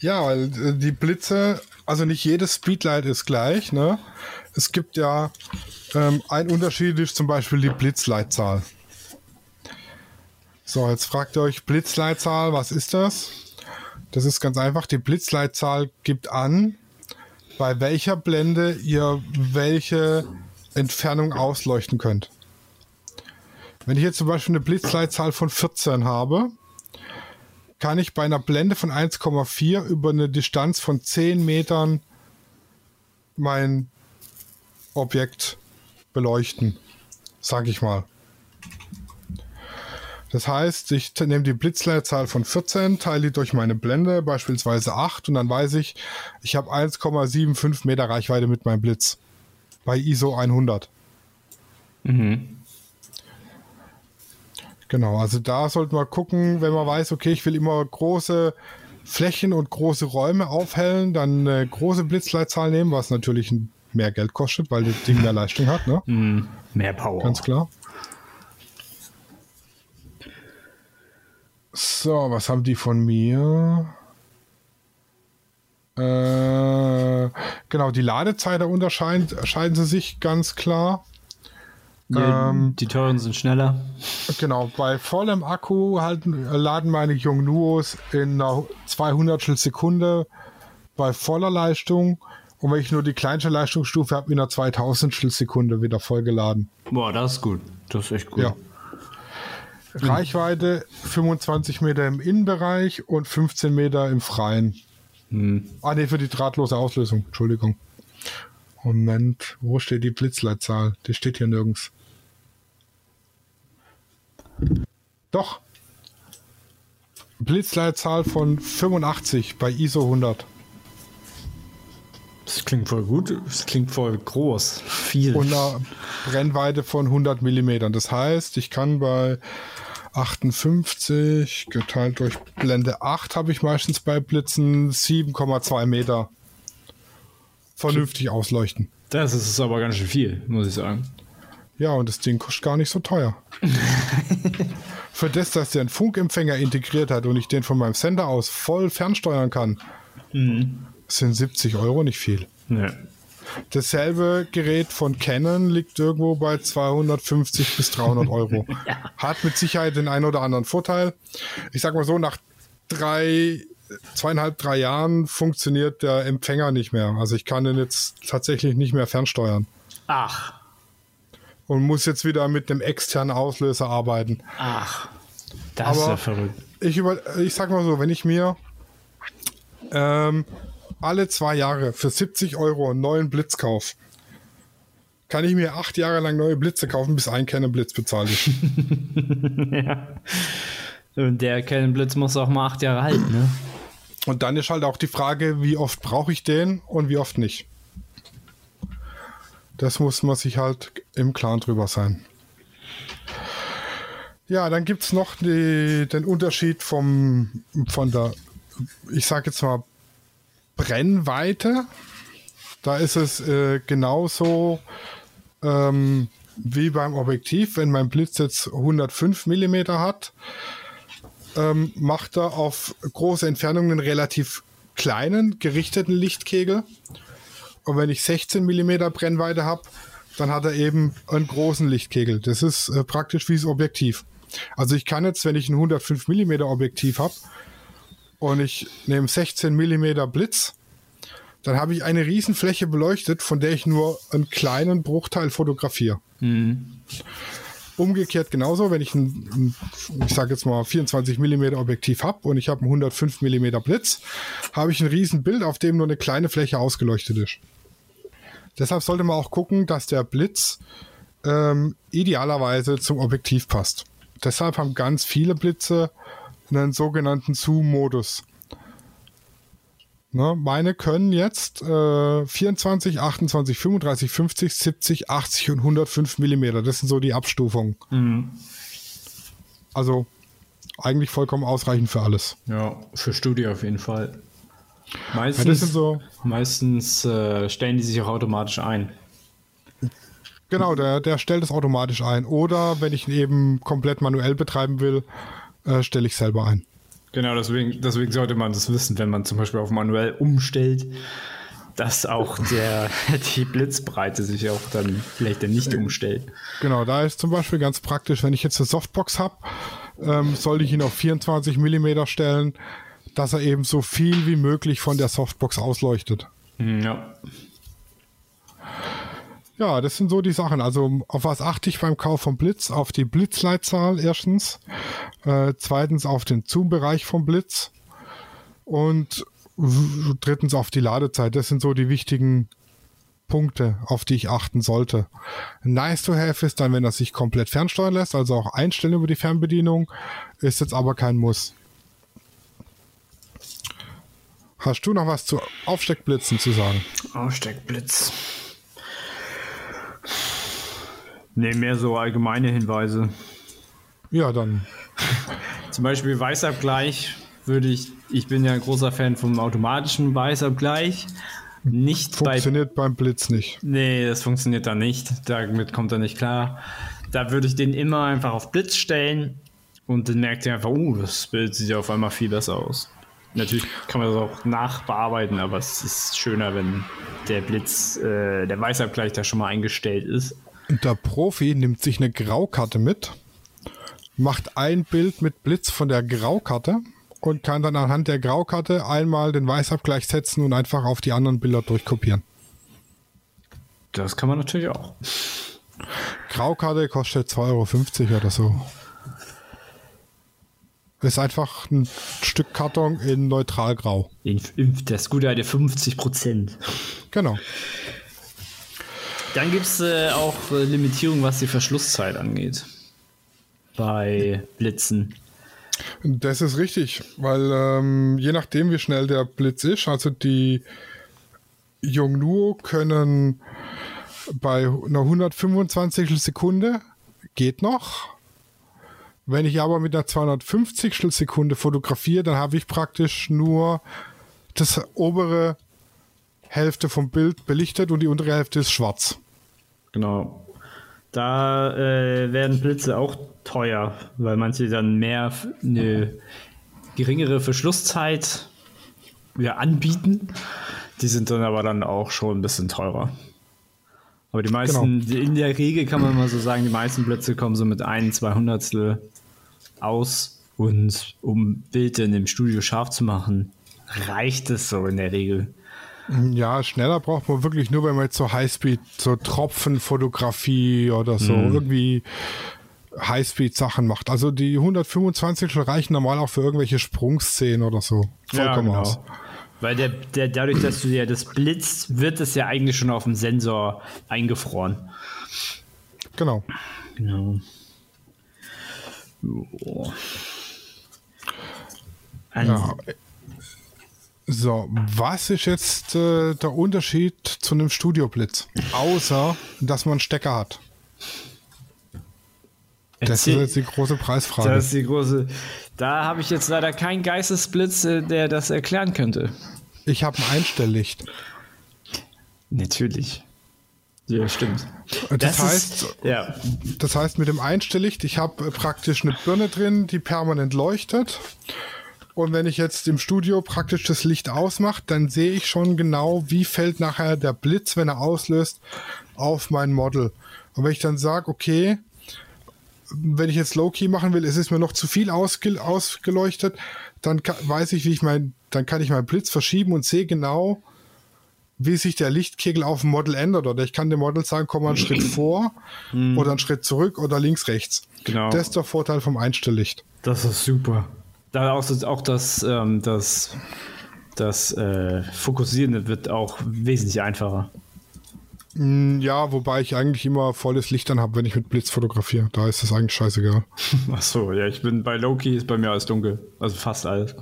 Ja, weil äh, die Blitze, also nicht jedes Speedlight ist gleich, ne? Es gibt ja ähm, ein Unterschied ist zum Beispiel die Blitzleitzahl. So, jetzt fragt ihr euch Blitzleitzahl, was ist das? Das ist ganz einfach. Die Blitzleitzahl gibt an, bei welcher Blende ihr welche Entfernung ausleuchten könnt. Wenn ich jetzt zum Beispiel eine Blitzleitzahl von 14 habe, kann ich bei einer Blende von 1,4 über eine Distanz von 10 Metern mein Objekt beleuchten, sage ich mal. Das heißt, ich nehme die Blitzleitzahl von 14, teile die durch meine Blende, beispielsweise 8, und dann weiß ich, ich habe 1,75 Meter Reichweite mit meinem Blitz. Bei ISO 100. Genau, also da sollte man gucken, wenn man weiß, okay, ich will immer große Flächen und große Räume aufhellen, dann eine große Blitzleitzahl nehmen, was natürlich ein- mehr Geld kostet, weil das Ding mehr Leistung hat, ne? Hm, mehr Power. Ganz klar. So, was haben die von mir? Äh, genau, die Ladezeit da unterscheiden, sie sich ganz klar. Ja, Ähm, die teuren sind schneller. Genau, bei vollem Akku halten, laden meine Yongnuos in einer 200 Sekunde bei voller Leistung. Und wenn ich nur die kleinste Leistungsstufe habe, in einer 2000 Sekunde wieder vollgeladen. Boah, das ist gut. Das ist echt gut. Ja. Reichweite 25 Meter im Innenbereich und 15 Meter im Freien. Ah, nee, für die drahtlose Auslösung. Entschuldigung. Moment, wo steht die Blitzleitzahl? Die steht hier nirgends. Doch. Blitzleitzahl von 85 bei ISO 100. Das klingt voll gut. Das klingt voll groß. Viel. und einer Brennweite von 100 Millimetern. Das heißt, ich kann bei 58 geteilt durch Blende 8 habe ich meistens bei Blitzen 7,2 Meter vernünftig ausleuchten. das ist aber ganz schön viel, muss ich sagen. Ja, und das Ding kostet gar nicht so teuer. Für das, dass der einen Funkempfänger integriert hat und ich den von meinem Sender aus voll fernsteuern kann, sind 70 Euro nicht viel. Ne. Dasselbe Gerät von Canon liegt irgendwo bei 250 bis 300 Euro. Hat mit Sicherheit den einen oder anderen Vorteil. Ich sag mal so, nach drei, zweieinhalb, drei Jahren funktioniert der Empfänger nicht mehr. Also ich kann den jetzt tatsächlich nicht mehr fernsteuern Ach. und muss jetzt wieder mit einem externen Auslöser arbeiten. Ach. Das ist Aber- ja verrückt. Ich, über, ich sag mal so, wenn ich mir ähm, alle zwei Jahre für 70 Euro einen neuen Blitz kaufe, kann ich mir acht Jahre lang neue Blitze kaufen, bis ein Canon Blitz bezahlt ist. ja. Und der Canon Blitz muss auch mal acht Jahre halten, ne? Und dann ist halt auch die Frage, wie oft brauche ich den und wie oft nicht. Das muss man sich halt im Klaren drüber sein. Ja, dann gibt es noch die, den Unterschied vom, von der, ich sage jetzt mal, Brennweite. Da ist es äh, genauso ähm, wie beim Objektiv. Wenn mein Blitz jetzt 105 mm hat, ähm, macht er auf große Entfernungen einen relativ kleinen, gerichteten Lichtkegel. Und wenn ich 16 mm Brennweite habe, dann hat er eben einen großen Lichtkegel. Das ist äh, praktisch wie das Objektiv. Also ich kann jetzt, wenn ich ein 105 mm Objektiv habe und ich nehme 16 mm Blitz, dann habe ich eine Riesenfläche beleuchtet, von der ich nur einen kleinen Bruchteil fotografiere. Mhm. Umgekehrt genauso, wenn ich ein, ich sage jetzt mal 24 mm Objektiv habe und ich habe einen 105 mm Blitz, habe ich ein Riesenbild, auf dem nur eine kleine Fläche ausgeleuchtet ist. Deshalb sollte man auch gucken, dass der Blitz ähm, idealerweise zum Objektiv passt. Deshalb haben ganz viele Blitze einen sogenannten Zoom-Modus. Ne, meine können jetzt äh, 24, 28, 35, 50, 70, 80 und 105 Millimeter. Das sind so die Abstufungen. Mhm. Also eigentlich vollkommen ausreichend für alles. Ja, für Studio auf jeden Fall. Meistens, ja, so meistens äh, stellen die sich auch automatisch ein. Genau, der, der stellt es automatisch ein. Oder wenn ich ihn eben komplett manuell betreiben will, äh, stelle ich selber ein. Genau, deswegen, deswegen sollte man das wissen, wenn man zum Beispiel auf manuell umstellt, dass auch der, die Blitzbreite sich auch dann vielleicht dann nicht umstellt. Genau, da ist zum Beispiel ganz praktisch, wenn ich jetzt eine Softbox habe, ähm, sollte ich ihn auf 24 mm stellen, dass er eben so viel wie möglich von der Softbox ausleuchtet. Hm, ja. Ja, das sind so die Sachen. Also auf was achte ich beim Kauf vom Blitz? Auf die Blitzleitzahl erstens, äh, zweitens auf den Zoom-Bereich vom Blitz und drittens auf die Ladezeit. Das sind so die wichtigen Punkte, auf die ich achten sollte. Nice to have ist dann, wenn er sich komplett fernsteuern lässt, also auch einstellen über die Fernbedienung, ist jetzt aber kein Muss. Hast du noch was zu Aufsteckblitzen zu sagen? Aufsteckblitz. Ne, mehr so allgemeine Hinweise. Ja, dann. Zum Beispiel Weißabgleich würde ich, ich bin ja ein großer Fan vom automatischen Weißabgleich. Nicht funktioniert bei, beim Blitz nicht. Nee, das funktioniert da nicht. Damit kommt er nicht klar. Da würde ich den immer einfach auf Blitz stellen und dann merkt ihr einfach, oh, das Bild sieht ja auf einmal viel besser aus. Natürlich kann man das auch nachbearbeiten, aber es ist schöner, wenn der Blitz, äh, der Weißabgleich da schon mal eingestellt ist. Der Profi nimmt sich eine Graukarte mit, macht ein Bild mit Blitz von der Graukarte und kann dann anhand der Graukarte einmal den Weißabgleich setzen und einfach auf die anderen Bilder durchkopieren. Das kann man natürlich auch. Graukarte kostet 2,50 Euro oder so. Ist einfach ein Stück Karton in neutralgrau. Das gute alte 50 Prozent. Genau. Dann gibt es äh, auch äh, Limitierung, was die Verschlusszeit angeht. Bei Blitzen. Das ist richtig, weil ähm, je nachdem, wie schnell der Blitz ist, also die Yongnuo können bei einer 125 Sekunde geht noch. Wenn ich aber mit einer 250 Sekunde fotografiere, dann habe ich praktisch nur das obere Hälfte vom Bild belichtet und die untere Hälfte ist schwarz. Genau. Da äh, werden Blitze auch teuer, weil manche dann mehr eine geringere Verschlusszeit ja, anbieten. Die sind dann aber dann auch schon ein bisschen teurer. Aber die meisten, genau. in der Regel kann man mal so sagen, die meisten Blitze kommen so mit ein, zwei Hundertstel aus. Und um Bilder in dem Studio scharf zu machen, reicht es so in der Regel. Ja, schneller braucht man wirklich nur, wenn man jetzt so Highspeed, so Tropfenfotografie oder so mhm. irgendwie Highspeed-Sachen macht. Also die 125 reichen normal auch für irgendwelche Sprungszenen oder so. Vollkommen ja, genau. aus. Weil der, der, dadurch, dass du ja das blitzt, wird es ja eigentlich schon auf dem Sensor eingefroren. Genau. Genau. Oh. Ein, Ja. So, was ist jetzt äh, der Unterschied zu einem Studioblitz? Außer, dass man einen Stecker hat. Das ist jetzt die große Preisfrage. Das ist die große. Da habe ich jetzt leider keinen Geistesblitz, äh, der das erklären könnte. ich habe ein Einstelllicht. Natürlich. Ja, stimmt. Das, ist- heißt, ja, das heißt, mit dem Einstelllicht, ich habe praktisch eine Birne drin, die permanent leuchtet. Und wenn ich jetzt im Studio praktisch das Licht ausmache, dann sehe ich schon genau, wie fällt nachher der Blitz, wenn er auslöst, auf mein Model. Und wenn ich dann sage, okay, wenn ich jetzt Low-Key machen will, es ist mir noch zu viel ausge ausgeleuchtet, dann weiß ich, wie ich mein, dann kann ich meinen Blitz verschieben und sehe genau, wie sich der Lichtkegel auf dem Model ändert. Oder ich kann dem Model sagen, komm mal einen Schritt vor oder einen Schritt zurück oder links, rechts. Genau. Das ist der Vorteil vom Einstelllicht. das ist super. Da auch, das- auch das, ähm, das, das äh, Fokussieren wird auch wesentlich einfacher. Mm, Ja, wobei ich eigentlich immer volles Licht an habe, wenn ich mit Blitz fotografiere. Da ist es eigentlich scheißegal. Ach so, ja, ich bin bei Loki, ist bei mir alles dunkel. Also fast alles.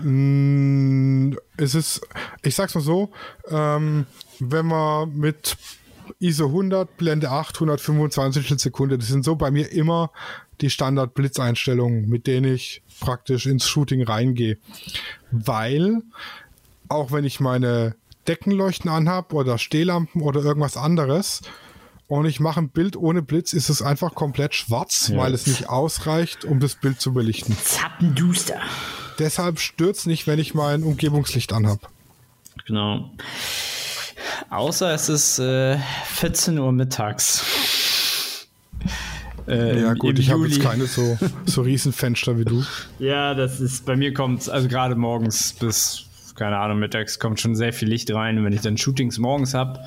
Mm, Es ist, ich sag's mal so, ähm, wenn man mit ISO 100, Blende 8, 125 Sekunde, das sind so bei mir immer die Standard-Blitzeinstellungen, mit denen ich praktisch ins Shooting reingehe. Weil, auch wenn ich meine Deckenleuchten anhab oder Stehlampen oder irgendwas anderes und ich mache ein Bild ohne Blitz, ist es einfach komplett schwarz, Ja. weil es nicht ausreicht, um das Bild zu belichten. Zappenduster. Deshalb stört's nicht, wenn ich mein Umgebungslicht anhab. Genau. Außer es ist äh, 14 Uhr mittags. Äh, Ja im- gut, im ich habe jetzt keine so, so Riesenfenster wie du. Ja, das ist, bei mir kommt also gerade morgens bis, keine Ahnung, mittags kommt schon sehr viel Licht rein. Und wenn ich dann Shootings morgens habe,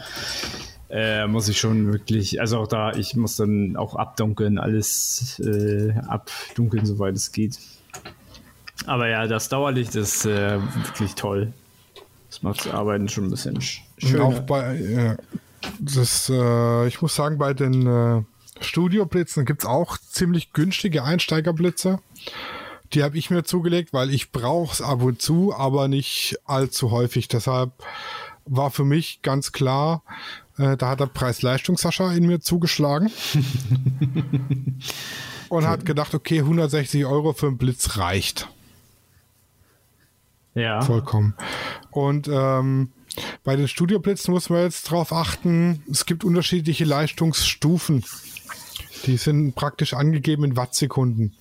äh, muss ich schon wirklich, also auch da, ich muss dann auch abdunkeln, alles äh, abdunkeln, soweit es geht. Aber ja, das Dauerlicht ist äh, wirklich toll. Das macht das Arbeiten schon ein bisschen sch Und schöner. auch bei, äh, das, äh, ich muss sagen, bei den äh, Studioblitzen gibt's auch ziemlich günstige Einsteigerblitze. Die habe ich mir zugelegt, weil ich brauche es ab und zu, aber nicht allzu häufig. Deshalb war für mich ganz klar, äh, da hat der Preis-Leistung Sascha in mir zugeschlagen. und hat gedacht, okay, 160 Euro für einen Blitz reicht. ja. Vollkommen. Und ähm, bei den Studioblitzen muss man jetzt darauf achten, es gibt unterschiedliche Leistungsstufen. Die sind praktisch angegeben in Wattsekunden.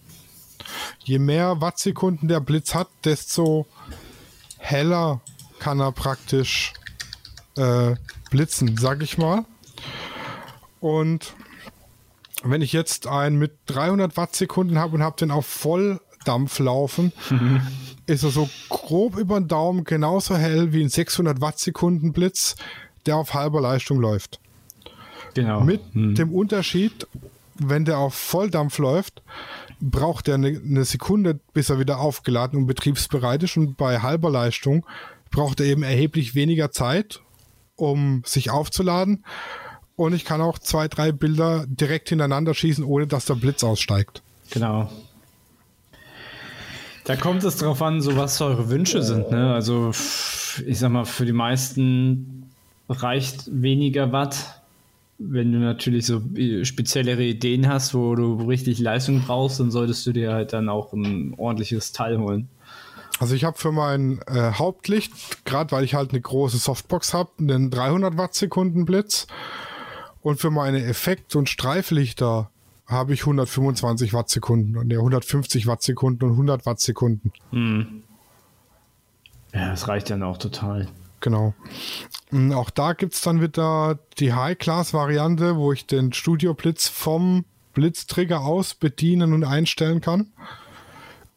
Je mehr Wattsekunden der Blitz hat, desto heller kann er praktisch äh, blitzen, sag ich mal. Und wenn ich jetzt einen mit 300 Wattsekunden habe und habe den auf Volldampf laufen, ist er so grob über den Daumen genauso hell wie ein 600 Wattsekunden Blitz, der auf halber Leistung läuft. Genau. Mit dem Unterschied, wenn der auf Volldampf läuft, braucht er eine, eine Sekunde, bis er wieder aufgeladen und betriebsbereit ist. Und bei halber Leistung braucht er eben erheblich weniger Zeit, um sich aufzuladen. Und ich kann auch zwei, drei Bilder direkt hintereinander schießen, ohne dass der Blitz aussteigt. Genau. Da kommt es drauf an, so was eure Wünsche sind. Ne? Also, ich sag mal, für die meisten reicht weniger Watt. Wenn du natürlich so speziellere Ideen hast, wo du richtig Leistung brauchst, dann solltest du dir halt dann auch ein ordentliches Teil holen. Also ich habe für mein äh, Hauptlicht, gerade weil ich halt eine große Softbox habe, einen 300 Wattsekunden Blitz. Und für meine Effekt- und Streiflichter habe ich 125 Wattsekunden und ja, 150 Wattsekunden und 100 Wattsekunden. Ja, das reicht dann auch total. Genau. Und auch da gibt's dann wieder die High-Class-Variante, wo ich den Studio-Blitz vom Blitztrigger aus bedienen und einstellen kann.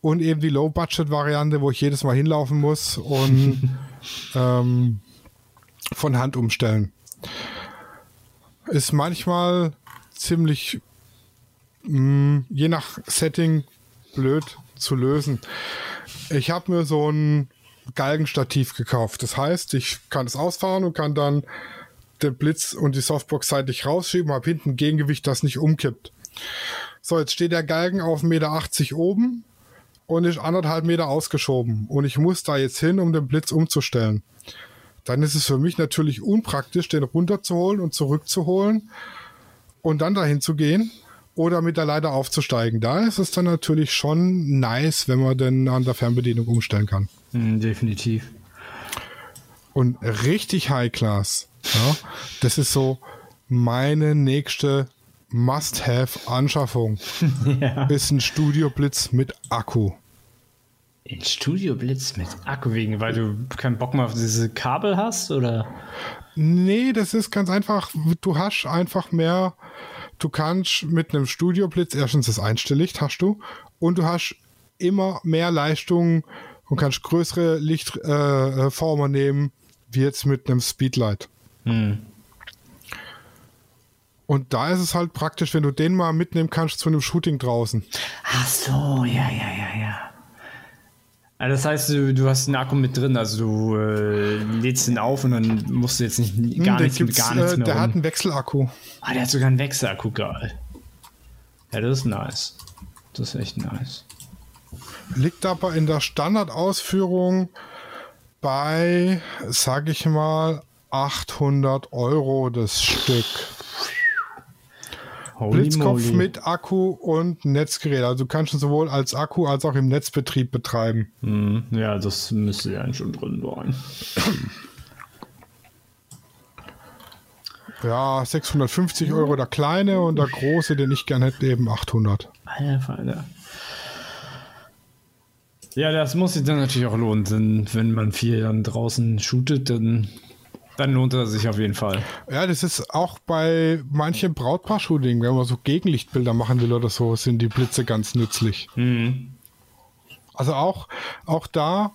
Und eben die Low-Budget-Variante, wo ich jedes Mal hinlaufen muss und ähm, von Hand umstellen. Ist manchmal ziemlich, mh, je nach Setting, blöd zu lösen. Ich habe mir so ein Galgenstativ gekauft. Das heißt, ich kann es ausfahren und kann dann den Blitz und die Softbox seitlich rausschieben, habe hinten Gegengewicht, das nicht umkippt. So, jetzt steht der Galgen auf 1,80 Meter oben und ist anderthalb Meter ausgeschoben. Und ich muss da jetzt hin, um den Blitz umzustellen. Dann ist es für mich natürlich unpraktisch, den runterzuholen und zurückzuholen und dann dahin zu gehen oder mit der Leiter aufzusteigen. Da ist es dann natürlich schon nice, wenn man denn an der Fernbedienung umstellen kann. Mhm, definitiv. Und richtig High Class. Ja, das ist so meine nächste Must-Have-Anschaffung. ja. Ist ein Studio Blitz mit Akku. Ein Studio Blitz mit Akku wegen, weil du keinen Bock mehr auf diese Kabel hast, oder? Nee, das ist ganz einfach. Du hast einfach mehr. Du kannst mit einem Studio Blitz erstens das Einstelllicht hast du und du hast immer mehr Leistung und kannst größere Lichtformer äh, nehmen, wie jetzt mit einem Speedlight. Hm. Und da ist es halt praktisch, wenn du den mal mitnehmen kannst zu einem Shooting draußen. Ach so, ja, ja, ja, ja. Also das heißt, du, du hast einen Akku mit drin, also du äh, lädst ihn auf und dann musst du jetzt nicht gar Hm, nichts, gar nichts äh, mehr Der rum. hat einen Wechselakku. Ah, der hat sogar einen Wechselakku, geil. Ja, das ist nice. Das ist echt nice. Liegt aber in der Standardausführung bei, sag ich mal, 800 Euro das Stück. Holy Blitzkopf moly. mit Akku und Netzgerät. Also du kannst ihn sowohl als Akku als auch im Netzbetrieb betreiben. Hm, ja, das müsste ja schon drin sein. Ja, 650 Euro der kleine und der große, den ich gerne hätte, eben 800. Alter. Ja, das muss sich dann natürlich auch lohnen, denn wenn man viel dann draußen shootet, dann, dann lohnt er sich auf jeden Fall. Ja, das ist auch bei manchen Brautpaar-Shooting, wenn man so Gegenlichtbilder machen will oder so, sind die Blitze ganz nützlich. Mhm. Also auch, auch da,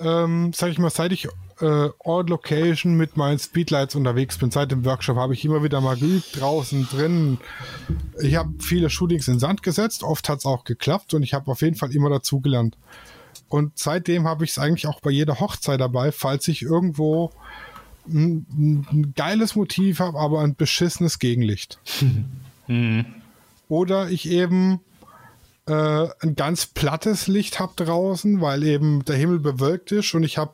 ähm, sag ich mal, seit ich äh, on location mit meinen Speedlights unterwegs bin, seit dem Workshop, habe ich immer wieder mal geübt, draußen, drin. Ich habe viele Shootings in Sand gesetzt, oft hat es auch geklappt und ich habe auf jeden Fall immer dazugelernt. Und seitdem habe ich es eigentlich auch bei jeder Hochzeit dabei, falls ich irgendwo ein, ein geiles Motiv habe, aber ein beschissenes Gegenlicht. Oder ich eben äh, ein ganz plattes Licht habe draußen, weil eben der Himmel bewölkt ist und ich habe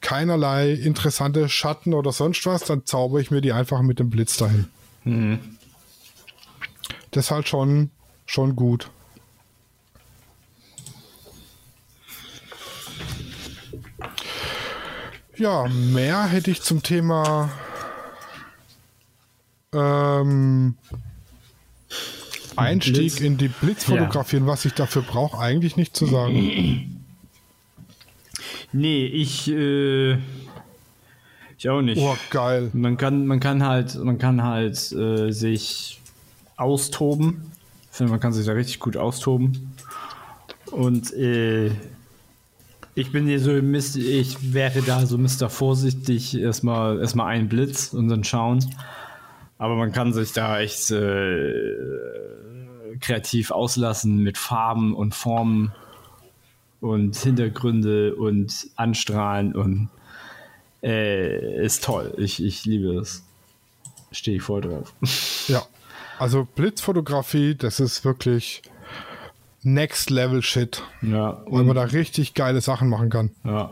keinerlei interessante Schatten oder sonst was, dann zauber ich mir die einfach mit dem Blitz dahin. Das ist halt schon, schon gut. Ja, mehr hätte ich zum Thema ähm, Einstieg Blitz. in die Blitzfotografie und was ich dafür brauche, eigentlich nicht zu sagen. Nee, ich, äh, ich auch nicht. Oh, geil. Man kann, man kann halt, man kann halt äh, sich austoben. Ich finde, man kann sich da richtig gut austoben. Und äh, ich bin hier so, ich wäre da so Mr. Vorsichtig, erstmal erstmal einen Blitz und dann schauen. Aber man kann sich da echt äh, kreativ auslassen mit Farben und Formen und Hintergründe und Anstrahlen und äh, ist toll. Ich, ich liebe es. Stehe ich voll drauf. Ja. Also Blitzfotografie, das ist wirklich Next Level Shit, Ja, weil man da richtig geile Sachen machen kann. ja.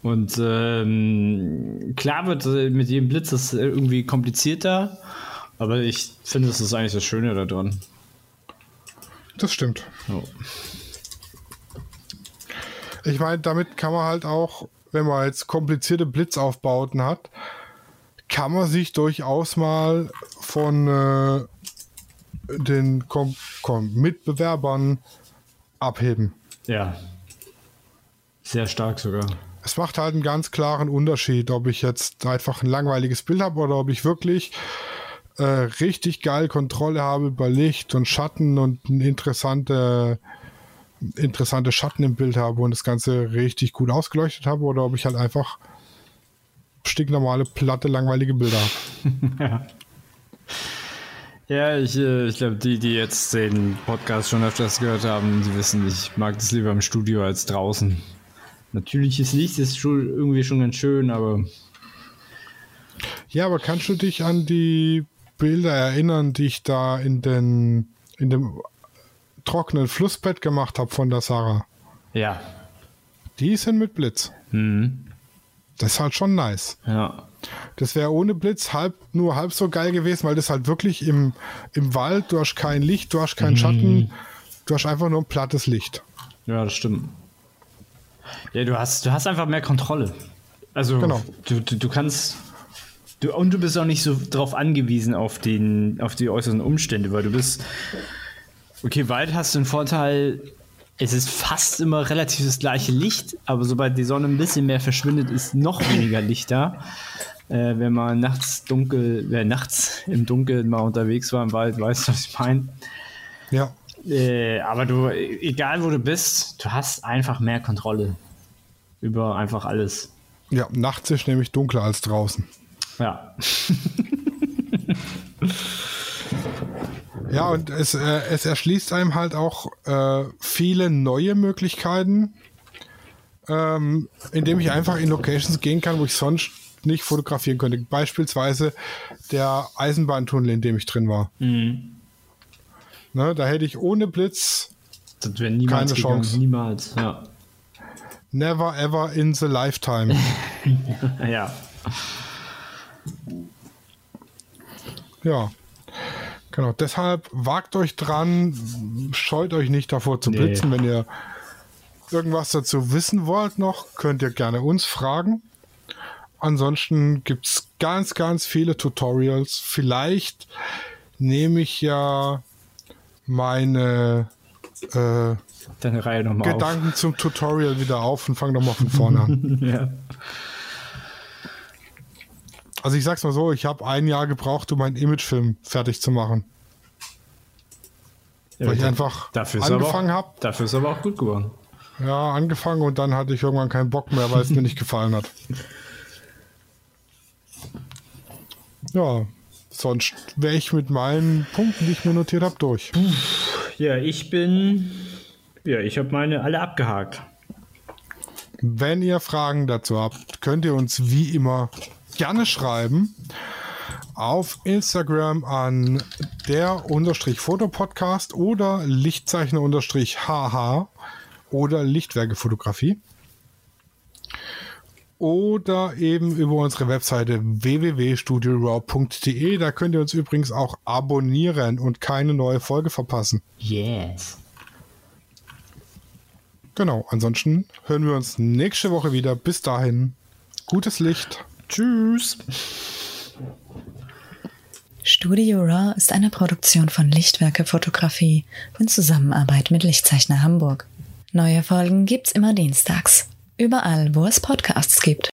Und ähm, klar wird äh, mit jedem Blitz das irgendwie komplizierter, aber ich finde, das ist eigentlich das Schöne da dran. Das stimmt. Ja. Ich meine, damit kann man halt auch, wenn man jetzt komplizierte Blitzaufbauten hat, kann man sich durchaus mal von äh, den Kom Kom Mitbewerbern abheben. ja. Sehr stark sogar. Es macht halt einen ganz klaren Unterschied, ob ich jetzt einfach ein langweiliges Bild habe oder ob ich wirklich äh, richtig geil Kontrolle habe über Licht und Schatten und ein interessante, interessante Schatten im Bild habe und das Ganze richtig gut ausgeleuchtet habe oder ob ich halt einfach stinknormale, platte, langweilige Bilder habe. Ja, ich, äh, ich glaube, die, die jetzt den Podcast schon öfters gehört haben, die wissen, ich mag das lieber im Studio als draußen. natürliches Licht ist schon irgendwie schon ganz schön, aber. Ja, aber kannst du dich an die Bilder erinnern, die ich da in den in dem trockenen Flussbett gemacht habe von der Sarah? Ja. Die sind mit Blitz. Mhm. Das ist halt schon nice. Ja. Das wäre ohne Blitz halb, nur halb so geil gewesen, weil das halt wirklich im, im Wald, du hast kein Licht, du hast keinen Schatten, du hast einfach nur ein plattes Licht. Ja, das stimmt. Ja, du hast, du hast einfach mehr Kontrolle. Also Genau. du, du, du kannst. Du, und du bist auch nicht so drauf angewiesen auf, den, auf die äußeren Umstände, weil du bist. Okay, Wald hast du einen Vorteil, es ist fast immer relativ das gleiche Licht, aber sobald die Sonne ein bisschen mehr verschwindet, ist noch weniger Licht da. Äh, wenn man nachts dunkel, wer nachts im Dunkeln mal unterwegs war im Wald, weiß, was ich meine. Ja. Äh, aber du, egal wo du bist, du hast einfach mehr Kontrolle über einfach alles. Ja, nachts ist nämlich dunkler als draußen. Ja. Ja, und es, äh, es erschließt einem halt auch äh, viele neue Möglichkeiten, ähm, indem ich einfach in Locations gehen kann, wo ich sonst nicht fotografieren könnte. Beispielsweise der Eisenbahntunnel, in dem ich drin war. Mhm. Ne, da hätte ich ohne Blitz Das wäre niemals Keine gegangen. Chance. Niemals, ja. never ever in the lifetime. Ja. ja. Genau, deshalb wagt euch dran, scheut euch nicht davor zu Nee. blitzen. Wenn ihr irgendwas dazu wissen wollt noch, könnt ihr gerne uns fragen. Ansonsten gibt es ganz, ganz viele Tutorials. Vielleicht nehme ich ja meine äh, nochmal auf. Gedanken zum Tutorial wieder auf und fange nochmal von vorne an. Ja. Also ich sag's mal so, ich habe ein Jahr gebraucht, um meinen Imagefilm fertig zu machen. Weil ich einfach dafür angefangen habe. Dafür ist aber auch gut geworden. Ja, angefangen und dann hatte ich irgendwann keinen Bock mehr, weil es mir nicht gefallen hat. Ja, sonst wäre ich mit meinen Punkten, die ich mir notiert habe, durch. Ja, ich bin. Ja, ich habe meine alle abgehakt. Wenn ihr Fragen dazu habt, könnt ihr uns wie immer gerne schreiben auf Instagram an der unterstrich Fotopodcast oder Lichtzeichner unterstrich HH oder Lichtwerkefotografie. Oder eben über unsere Webseite www.studioraw.de. Da könnt ihr uns übrigens auch abonnieren und keine neue Folge verpassen. Yes. Genau, ansonsten hören wir uns nächste Woche wieder. Bis dahin, gutes Licht. Tschüss. Studio Raw ist eine Produktion von Lichtwerke Fotografie in Zusammenarbeit mit Lichtzeichner Hamburg. Neue Folgen gibt's immer dienstags. Überall, wo es Podcasts gibt.